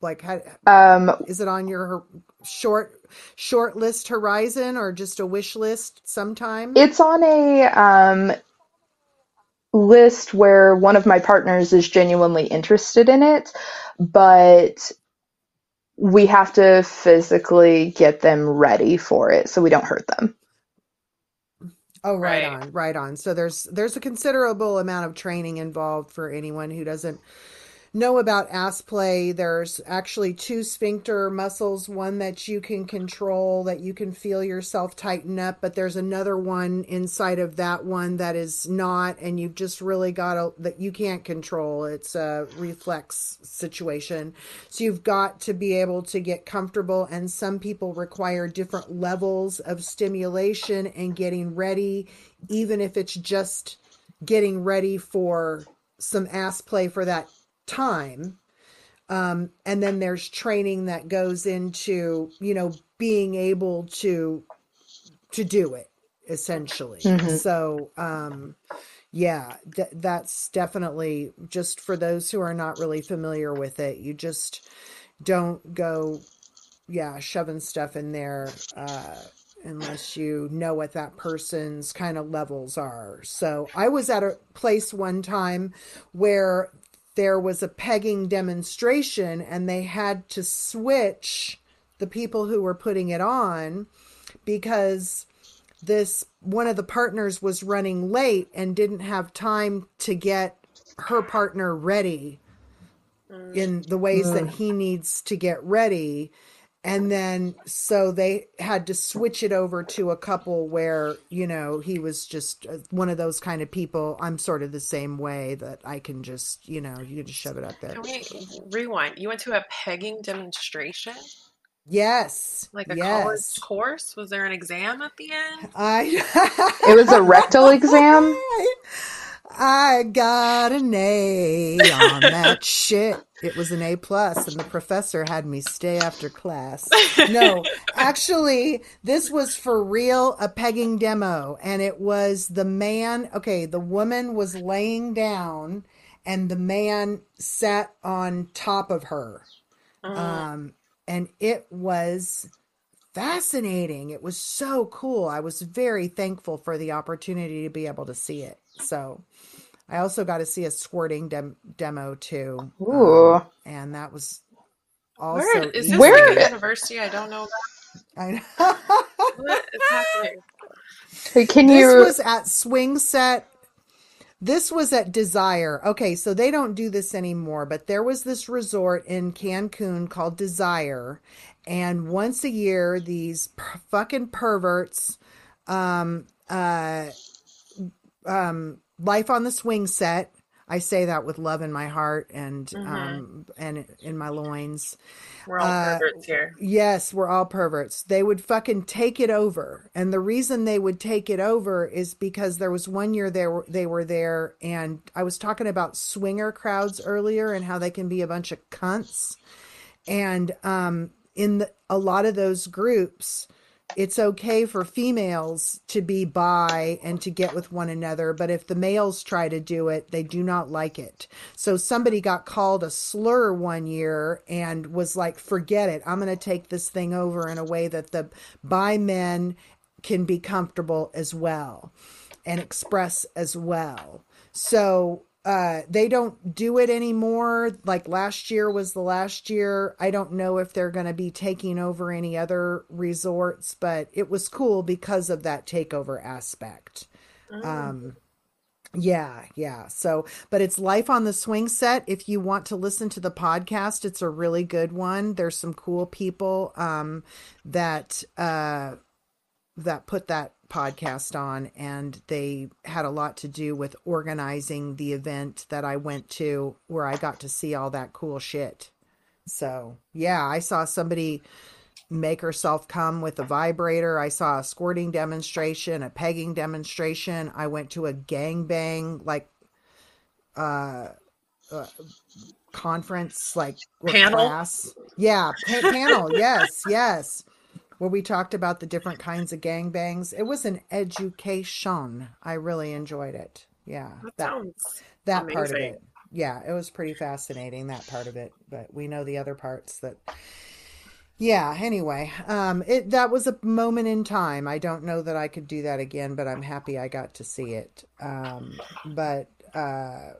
A: like how
C: Um,
A: is it on your short short list horizon or just a wish list sometime?
C: it's on a um list where one of my partners is genuinely interested in it, but we have to physically get them ready for it so we don't hurt them.
A: Oh, right
B: Right.
A: on, right on. So there's there's a considerable amount of training involved for anyone who doesn't know about ass play. There's actually two sphincter muscles, one that you can control, that you can feel yourself tighten up, but there's another one inside of that one that is not, and you've just really got to that you can't control. It's a reflex situation. So you've got to be able to get comfortable, and some people require different levels of stimulation and getting ready, even if it's just getting ready for some ass play for that time. Um, and then there's training that goes into, you know, being able to to do it essentially.
C: hmm
A: So, um, yeah, th- that's definitely just for those who are not really familiar with it. You just don't go, yeah, shoving stuff in there uh, unless you know what that person's kind of levels are. So I was at a place one time where there was a pegging demonstration and they had to switch the people who were putting it on because this one of the partners was running late and didn't have time to get her partner ready
B: Mm.
A: in the ways that he needs to get ready and then so they had to switch it over to a couple where you know he was just uh, one of those kind of people i'm sort of the same way that i can just you know you can just shove it up there
B: Can we rewind? You went to a pegging demonstration?
A: yes
B: Like a college course? Was there an exam at the end?
A: i <laughs>
C: It was a rectal exam. <laughs>
A: I got an A on that <laughs> shit. It was an A plus, and the professor had me stay after class. No, <laughs> actually, this was for real a pegging demo, and it was the man. Okay, the woman was laying down, and the man sat on top of her.
B: Mm.
A: Um, and it was fascinating. It was so cool. I was very thankful for the opportunity to be able to see it. So I also got to see a squirting dem- demo too.
C: Ooh.
A: Um, and that was
B: Where
A: also
B: is this
C: Where-
B: like a university I don't know about?
A: I
B: What is happening?
C: Hey, Can
A: this
C: you?
A: was at Swing Set. This was at Desire. Okay, so they don't do this anymore, but there was this resort in Cancun called Desire, and once a year, these per- fucking perverts, um, uh, um, life on the swing set. I say that with love in my heart and
B: Mhm.
A: um and in my loins.
B: We're all
A: Uh,
B: perverts here.
A: Yes, we're all perverts. They would fucking take it over. And the reason they would take it over is because there was one year they were they were there and I was talking about swinger crowds earlier and how they can be a bunch of cunts. And um in the, a lot of those groups, it's okay for females to be bi and to get with one another, but if the males try to do it, they do not like it. So somebody got called a slur one year and was like, forget it. I'm going to take this thing over in a way that the bi men can be comfortable as well and express as well. So uh they don't do it anymore. Like last year was the last year. I don't know if they're going to be taking over any other resorts but it was cool because of that takeover aspect.
B: Mm.
A: um yeah yeah. So but it's life on the swing set. If you want to listen to the podcast it's a really good one. There's some cool people um that uh that put that podcast on and they had a lot to do with organizing the event that I went to where I got to see all that cool shit. So, yeah, I saw somebody make herself come with a vibrator. I saw a squirting demonstration, a pegging demonstration. I went to a gangbang like uh, uh conference like
B: Panel?
A: class. Yeah, pa- panel. Yes, yes where we talked about the different kinds of gangbangs. It was an education. I really enjoyed it. Yeah,
B: That,
A: that
B: sounds
A: that part of it. Yeah, it was pretty fascinating that part of it. But we know the other parts that. Yeah. Anyway, um, it that was a moment in time. I don't know that I could do that again, but I'm happy I got to see it. Um, but uh,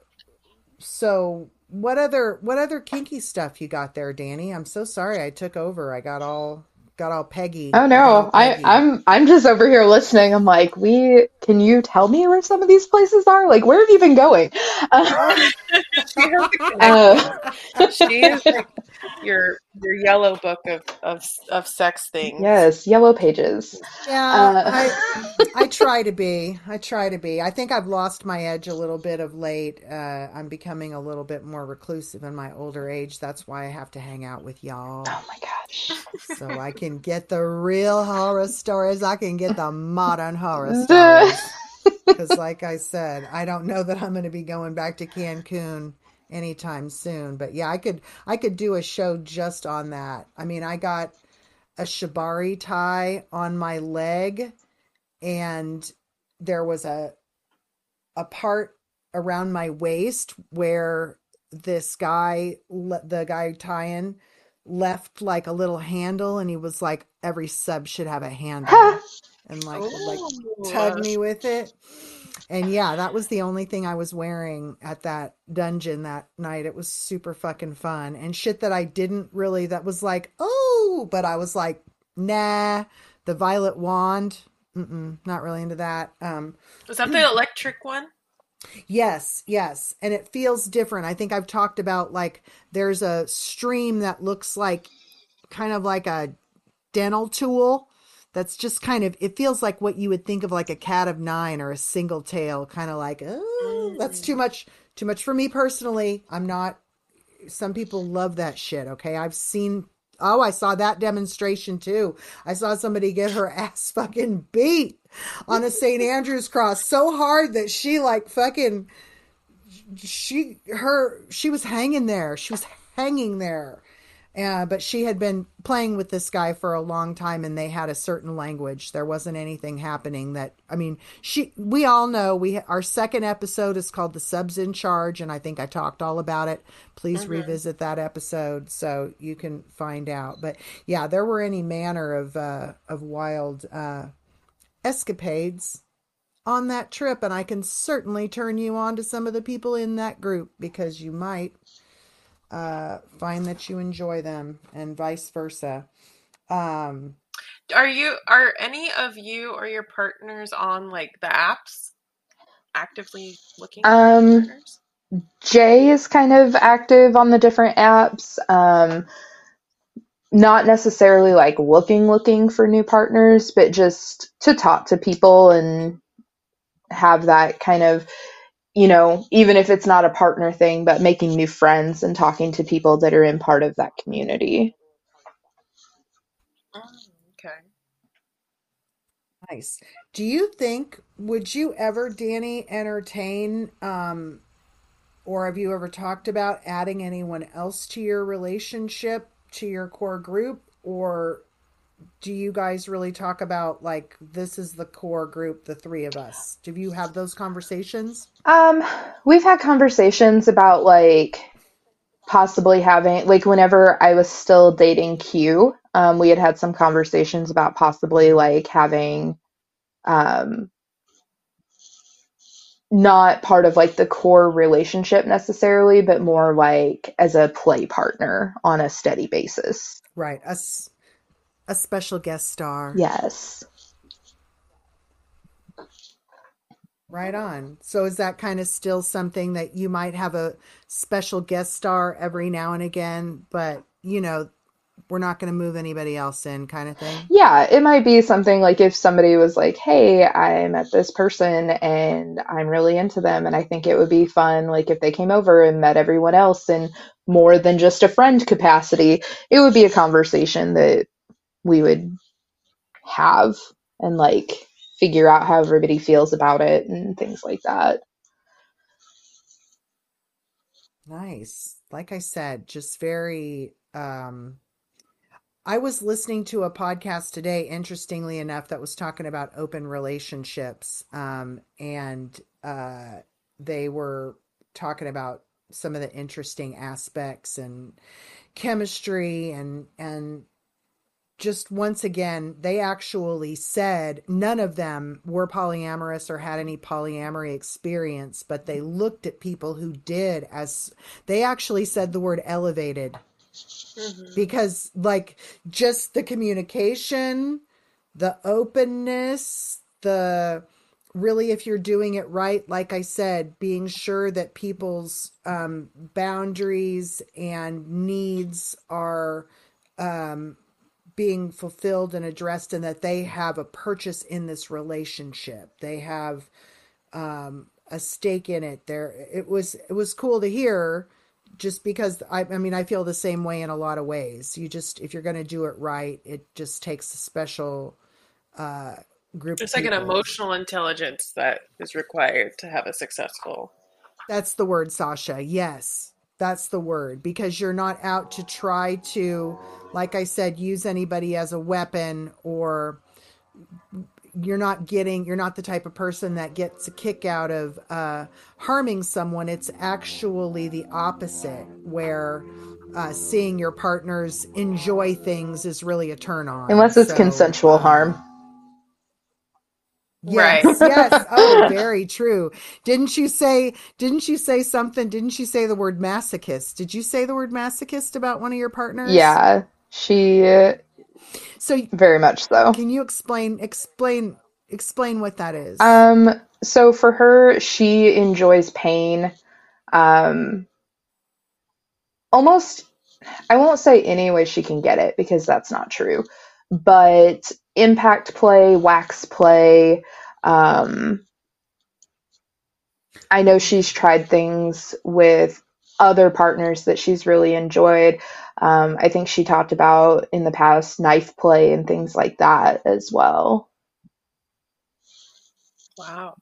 A: so what other what other kinky stuff you got there, Dani? I'm so sorry I took over. I got all got all Peggy.
C: Oh
A: I got all
C: no, I
A: Peggy.
C: I'm I'm just over here listening. I'm like, we can you tell me where some of these places are? Like, where have you been going? Uh, <laughs>
B: She has the
C: uh,
B: she is like your your yellow book of of of sex things.
C: yes, yellow pages.
A: Yeah,
C: Uh,
A: I I try to be. I try to be. I think I've lost my edge a little bit of late. Uh, I'm becoming a little bit more reclusive in my older age. That's why I have to hang out with y'all
C: oh my gosh.
A: so I can get the real horror stories. I can get the modern horror <laughs> stories. Because, like I said, I don't know that I'm going to be going back to Cancun anytime soon. But yeah, I could I could do a show just on that. I mean, I got a shibari tie on my leg, and there was a a part around my waist where this guy, the guy tying, left like a little handle, and he was like, every sub should have a handle, <laughs> and like like tug me with it. And yeah, that was the only thing I was wearing at that dungeon that night. It was super fucking fun and shit that I didn't really, that was like, oh, but I was like, nah, the violet wand, mm-mm, not really into that. Um,
B: Was that the electric one?
A: Yes, yes. And it feels different. I think I've talked about like there's a stream that looks like kind of like a dental tool that's just kind of it feels like what you would think of like a cat of nine or a single tail kind of like oh that's too mm. much too much for me personally. I'm not some people love that shit okay? I've seen oh i saw that demonstration too. I saw somebody get her <laughs> ass fucking beat on a st andrew's cross so hard that she like fucking she her she was hanging there. She was hanging there uh, but she had been playing with this guy for a long time and they had a certain language. There wasn't anything happening that i mean she we all know we our second episode is called the subs in charge and i think i talked all about it. Please revisit that episode so you can find out. But yeah there were any manner of uh of wild uh escapades on that trip and i can certainly turn you on to some of the people in that group because you might uh, find that you enjoy them and vice versa. Um,
B: Are you are any of you or your partners on like the apps actively looking for
C: Um,
B: partners?
C: Jay is kind of active on the different apps. Um, not necessarily like looking looking for new partners, but just to talk to people and have that kind of, you know, even if it's not a partner thing, but making new friends and talking to people that are in part of that community.
B: Mm, okay.
A: nice. Do you think, would you ever, Dani, entertain, um, or have you ever talked about adding anyone else to your relationship, to your core group? or do you guys really talk about like this is the core group, the three of us? Do you have those conversations?
C: Um, we've had conversations about like possibly having like whenever I was still dating Q, um, we had had some conversations about possibly like having um not part of like the core relationship necessarily, but more like as a play partner on a steady basis.
A: Right. A, a special guest star.
C: Yes.
A: Right on. So is that kind of still something that you might have a special guest star every now and again, but you know, we're not going to move anybody else in kind of thing?
C: Yeah, it might be something like if somebody was like, "Hey, I met this person and I'm really into them and I think it would be fun like if they came over and met everyone else in more than just a friend capacity." It would be a conversation that we would have and like figure out how everybody feels about it and things like that.
A: Nice. Like I said, just very um I was listening to a podcast today, interestingly enough, that was talking about open relationships. Um, and uh, they were talking about some of the interesting aspects and chemistry and and just once again they actually said none of them were polyamorous or had any polyamory experience but they looked at people who did as they actually said the word elevated mm-hmm. because like just the communication the openness the really if you're doing it right like i said being sure that people's um, boundaries and needs are um, being fulfilled and addressed and that they have a purchase in this relationship they have um, a stake in it there it was it was cool to hear just because I, I mean I feel the same way in a lot of ways. You just if you're going to do it right, it just takes a special uh, group.
B: It's like an emotional intelligence that is required to have a successful.
A: That's the word, Sasha. Yes, that's the word because you're not out to try to, like I said, use anybody as a weapon or you're not getting you're not the type of person that gets a kick out of uh, harming someone. It's actually the opposite where uh, seeing your partners enjoy things is really a turn on.
C: Unless it's so, consensual harm
A: yes right. <laughs> yes oh <laughs> very true didn't you say didn't you say something didn't you say the word masochist did you say the word masochist about one of your partners
C: yeah she
A: so
C: very much so.
A: Can you explain explain explain what that is?
C: Um so for her she enjoys pain um almost I won't say any way she can get it because that's not true. But impact play, wax play, um I know she's tried things with other partners that she's really enjoyed. Um, I think she talked about in the past knife play and things like that as well.
B: Wow.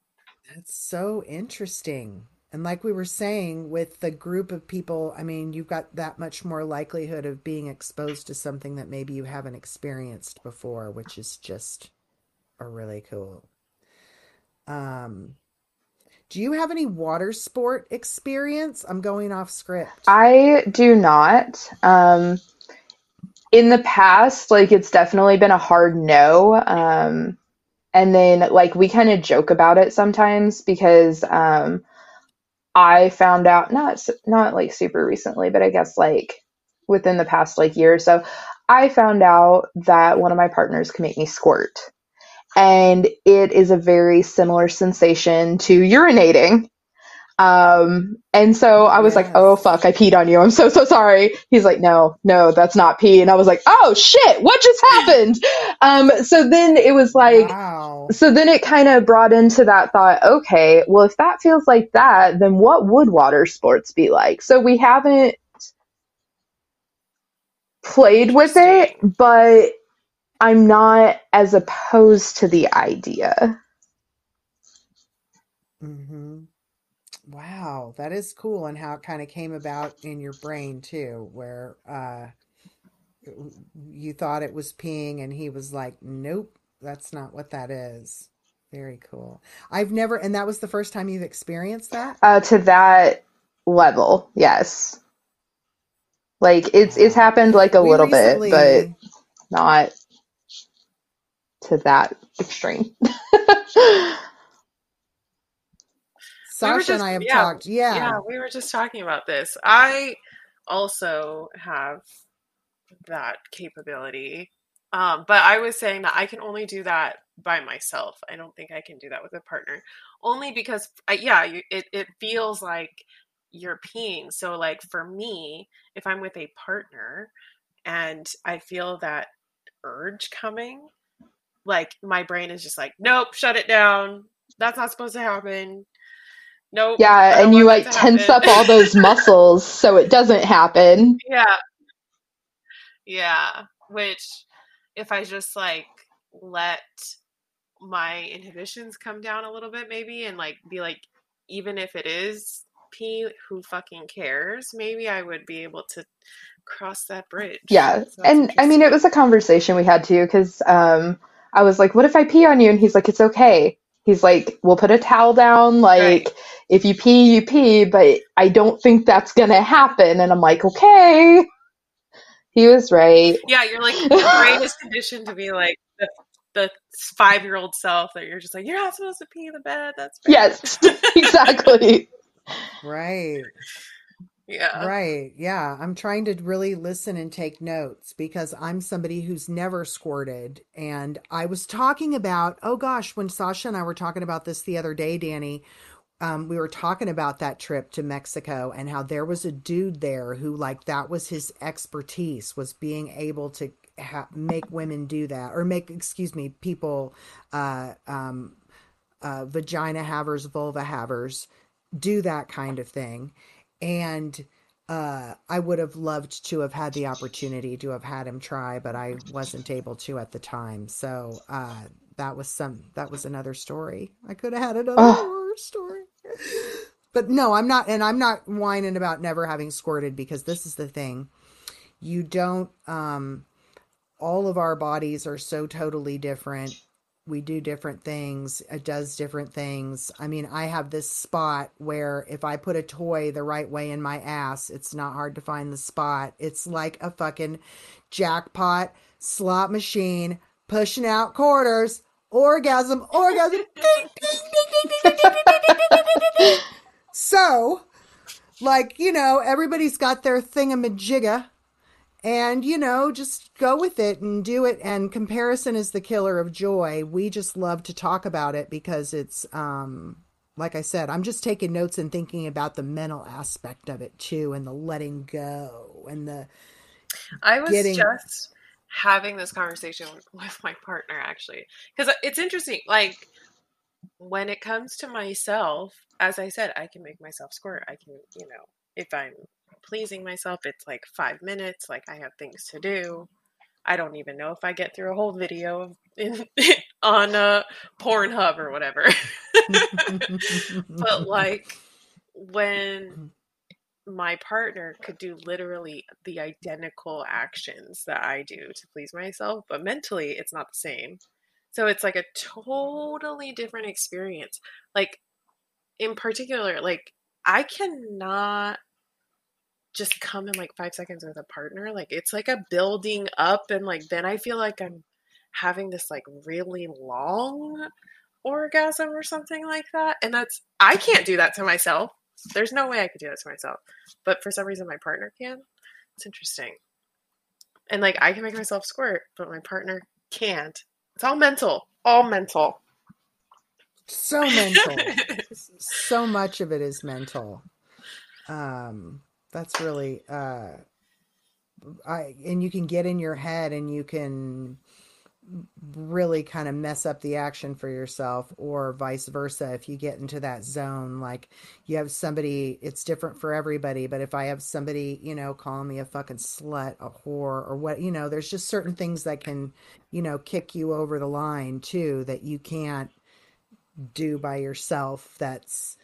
A: That's so interesting. And like we were saying, with the group of people, I mean, you've got that much more likelihood of being exposed to something that maybe you haven't experienced before, which is just a really cool. Um, do you have any water sport experience? I'm going off script.
C: I do not. Um, in the past, like it's definitely been a hard no. Um, and then like we kind of joke about it sometimes because um, I found out not not like super recently, but I guess like within the past like year or so, I found out that one of my partners can make me squirt and it is a very similar sensation to urinating. Um, and so I was yes. like, oh fuck, I peed on you. I'm so, so sorry. He's like, no, no, that's not pee. And I was like, oh shit, what just happened? um, so then it was like, wow. so then it kind of brought into that thought, okay, well, if that feels like that, then what would water sports be like? So we haven't played with it, but I'm not as opposed to the idea.
A: Mm-hmm. Wow, that is cool, and how it kind of came about in your brain too, where uh, you thought it was peeing and he was like, "Nope, that's not what that is." Very cool. I've never and that was the first time you've experienced that?
C: Uh, to that level, yes. Like it's it's happened like a
A: We
C: little bit, but not to that extreme. <laughs>
B: We were
A: Sasha and I have
B: yeah,
A: talked. Yeah.
B: yeah, we were just talking about this. I also have that capability. Um, but I was saying that I can only do that by myself. I don't think I can do that with a partner. Only because I, yeah, you, it it feels like you're peeing. So like for me, if I'm with a partner and I feel that urge coming, like my brain is just like, nope, shut it down. That's not supposed to happen. Nope,
C: Yeah, and you like tense
B: happen.
C: up all those <laughs> muscles so it doesn't happen.
B: Yeah, yeah. Which, if I just like let my inhibitions come down a little bit, maybe, and like be like, even if it is pee, who fucking cares? Maybe I would be able to cross that bridge.
C: Yeah.
B: So
C: And I mean, it was a conversation we had too, because um, I was like, what if I pee on you? And he's like, it's okay. He's like, we'll put a towel down.
B: Right.
C: Like, if you pee, you pee, but I don't think that's gonna happen. And I'm like, okay. He was right.
B: Yeah, you're like <laughs> your brain is conditioned to be like the the five year old self that you're just like, you're not supposed to pee in the bed. That's
C: Yes, <laughs> exactly.
A: Right.
B: Yeah.
A: Right. Yeah. I'm trying to really listen and take notes because I'm somebody who's never squirted. And I was talking about, oh gosh, when Sasha and I were talking about this the other day, Dani, um, we were talking about that trip to Mexico and how there was a dude there who, like, that was his expertise, was being able to ha- make women do that or make, excuse me, people, uh, um, uh, vagina havers, vulva havers do that kind of thing. And uh, I would have loved to have had the opportunity to have had him try, but I wasn't able to at the time. So uh, that was some that was another story. I could have had another
C: Oh,
A: horror story. But no, I'm not and I'm not whining about never having squirted because this is the thing. You don't um all of our bodies are so totally different we do different things. It does different things. I mean, I have this spot where if I put a toy the right way in my ass, it's not hard to find the spot. It's like a fucking jackpot slot machine pushing out quarters. Orgasm, orgasm. so, like, you know, everybody's got their thingamajigga and you know just go with it and do it. And comparison is the killer of joy. We just love to talk about it because it's um like i said i'm just taking notes and thinking about the mental aspect of it too and the letting go and the
B: I was
A: getting
B: just having this conversation with my partner actually because it's interesting like when it comes to myself as i said i can make myself squirt i can you know if i'm pleasing myself it's like five minutes like i have things to do i don't even know if i get through a whole video in, <laughs> on uh, pornhub or whatever but like when my partner could do literally the identical actions that I do to please myself, but mentally it's not the same. So it's like a totally different experience. Like in particular, like I cannot just come in like 5 seconds with a partner. Like it's like a building up and like then I feel like I'm having this like really long orgasm or something like that. And that's I can't do that to myself. There's no way I could do that to myself. But for some reason my partner can. It's interesting. And like I can make myself squirt, but my partner can't. It's all mental. All mental.
A: so mental <laughs> so much of it is mental um that's really uh i and you can get in your head and you can really kind of mess up the action for yourself or vice versa if you get into that zone like you have somebody it's different for everybody but if i have somebody you know calling me a fucking slut a whore or what you know there's just certain things that can you know kick you over the line too that you can't do by yourself that's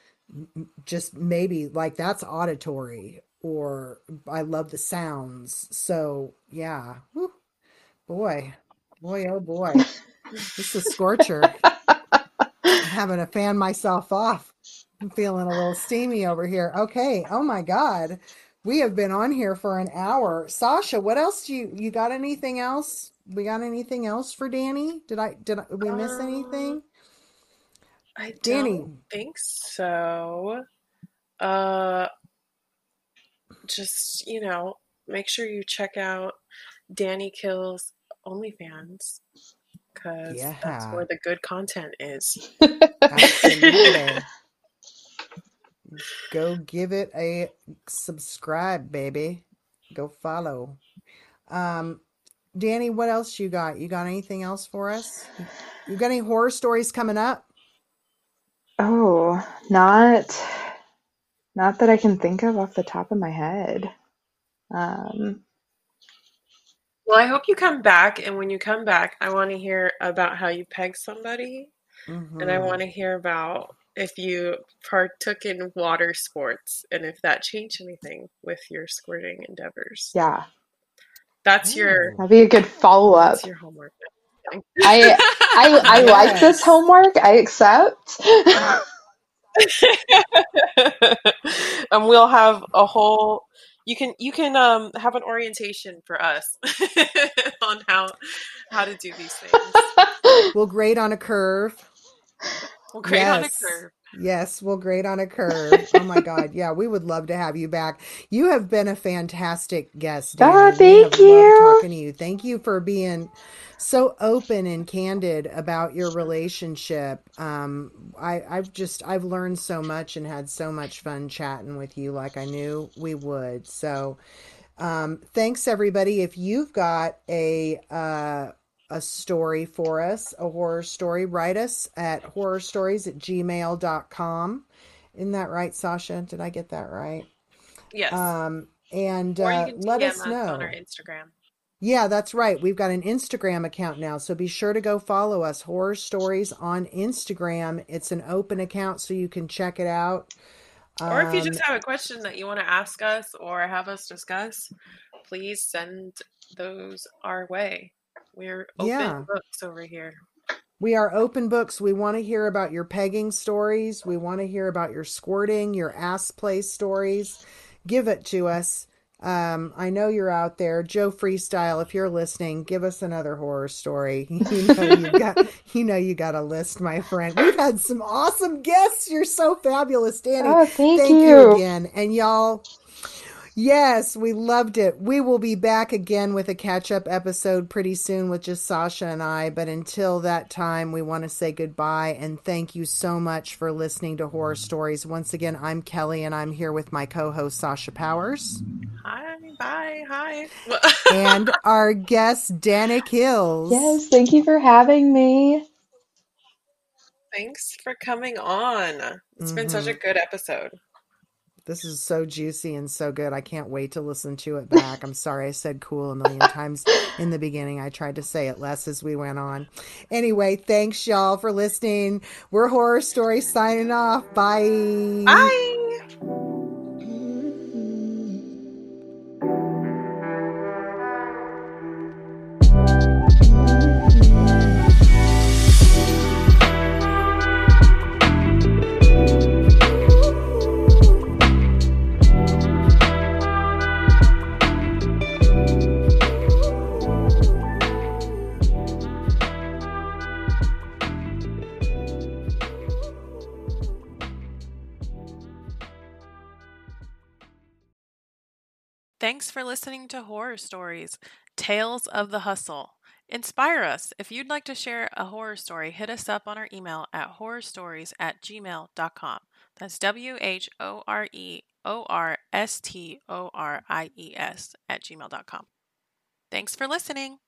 A: just maybe like that's auditory or I love the sounds. So yeah, Whew. boy, boy, oh boy, this is scorcher. I'm <laughs> having to fan myself off. I'm feeling a little steamy over here. Okay. Oh my God. We have been on here for an hour. Sasha, what else do you you got anything else? We got anything else for Dani? Did I did I, did we miss
B: Uh,
A: anything?
B: I
A: Dani.
B: don't think so. Uh, just you know, make sure you check out Dani Kills OnlyFans because that's where the good content is.
A: Absolutely. <laughs> Go give it a subscribe, baby. Go follow. Um, Dani, what else you got? You got anything else for us? You got any horror stories coming up?
C: Oh, not not that I can think of off the top of my head. Um,
B: Well, I hope you come back, and when you come back, I want to hear about how you pegged somebody, and I
A: Mhm.
B: want to hear about if you partook in water sports and if that changed anything with your squirting endeavors.
C: yeah,
B: That's your
A: Ooh.
C: that'd be a good follow-up.
B: that's your homework.
C: I I I <laughs> like this homework. I accept. <laughs> <laughs>
B: and we'll have a whole you can you can um have an orientation for us <laughs> on how how to do these things. <laughs>
A: We'll grade on a curve.
B: We'll create on a curve.
A: Yes, we'll grade on a curve. Oh my God. Yeah, we would love to have you back. You have been a fantastic guest.
C: Ah, thank you.
A: talking to you. Thank you for being so open and candid about your relationship. Um, I, I've just I've learned so much and had so much fun chatting with you like I knew we would. So um, thanks everybody. If you've got a uh, a story for us, a horror story, write us at horrorstories at gmail.com. Isn't that right, Sasha? Did I get that right?
B: Yes.
A: Um, and uh, let us
B: us
A: know.
B: on our Instagram.
A: Yeah, that's right. We've got an Instagram account now. So be sure to go follow us, Horror Stories on Instagram. It's an open account so you can check it out.
B: Or if you
A: Um,
B: just have a question that you want to ask us or have us discuss, please send those our way. We're open
A: Yeah.
B: books over here.
A: We are open books. We want to hear about your pegging stories. We want to hear about your squirting, your ass play stories. Give it to us. Um, I know you're out there, Joe Freestyle. If you're listening, give us another horror story. <laughs> You know you got, you know you got a list, my friend. We've had some awesome guests. You're so fabulous, Dani.
C: Oh, thank
A: Thank you
C: you.
A: again, and y'all. Yes, we loved it. We will be back again with a catch up episode pretty soon with just Sasha and I. But until that time, we want to say goodbye and thank you so much for listening to Horror Stories. Once again, I'm Kelly and I'm here with my co host, Sasha Powers,
B: Hi, bye, hi. <laughs>
A: and our guest, Dani Kills.
C: Yes, thank you for having me.
B: Thanks for coming on. It's been such a
A: Mhm.
B: good episode.
A: This is so juicy and so good. I can't wait to listen to it back. I'm sorry I said cool a million times in the beginning. I tried to say it less as we went on. Anyway, thanks y'all for listening. We're Horror Story signing off. Bye.
B: Bye. Thanks for listening to Horror Stories, Tales of the Hustle. Inspire us. If you'd like to share a horror story, hit us up on our email at horrorstories at gmail.com. That's W H O R E O R S T O R I E S at gmail.com. Thanks for listening.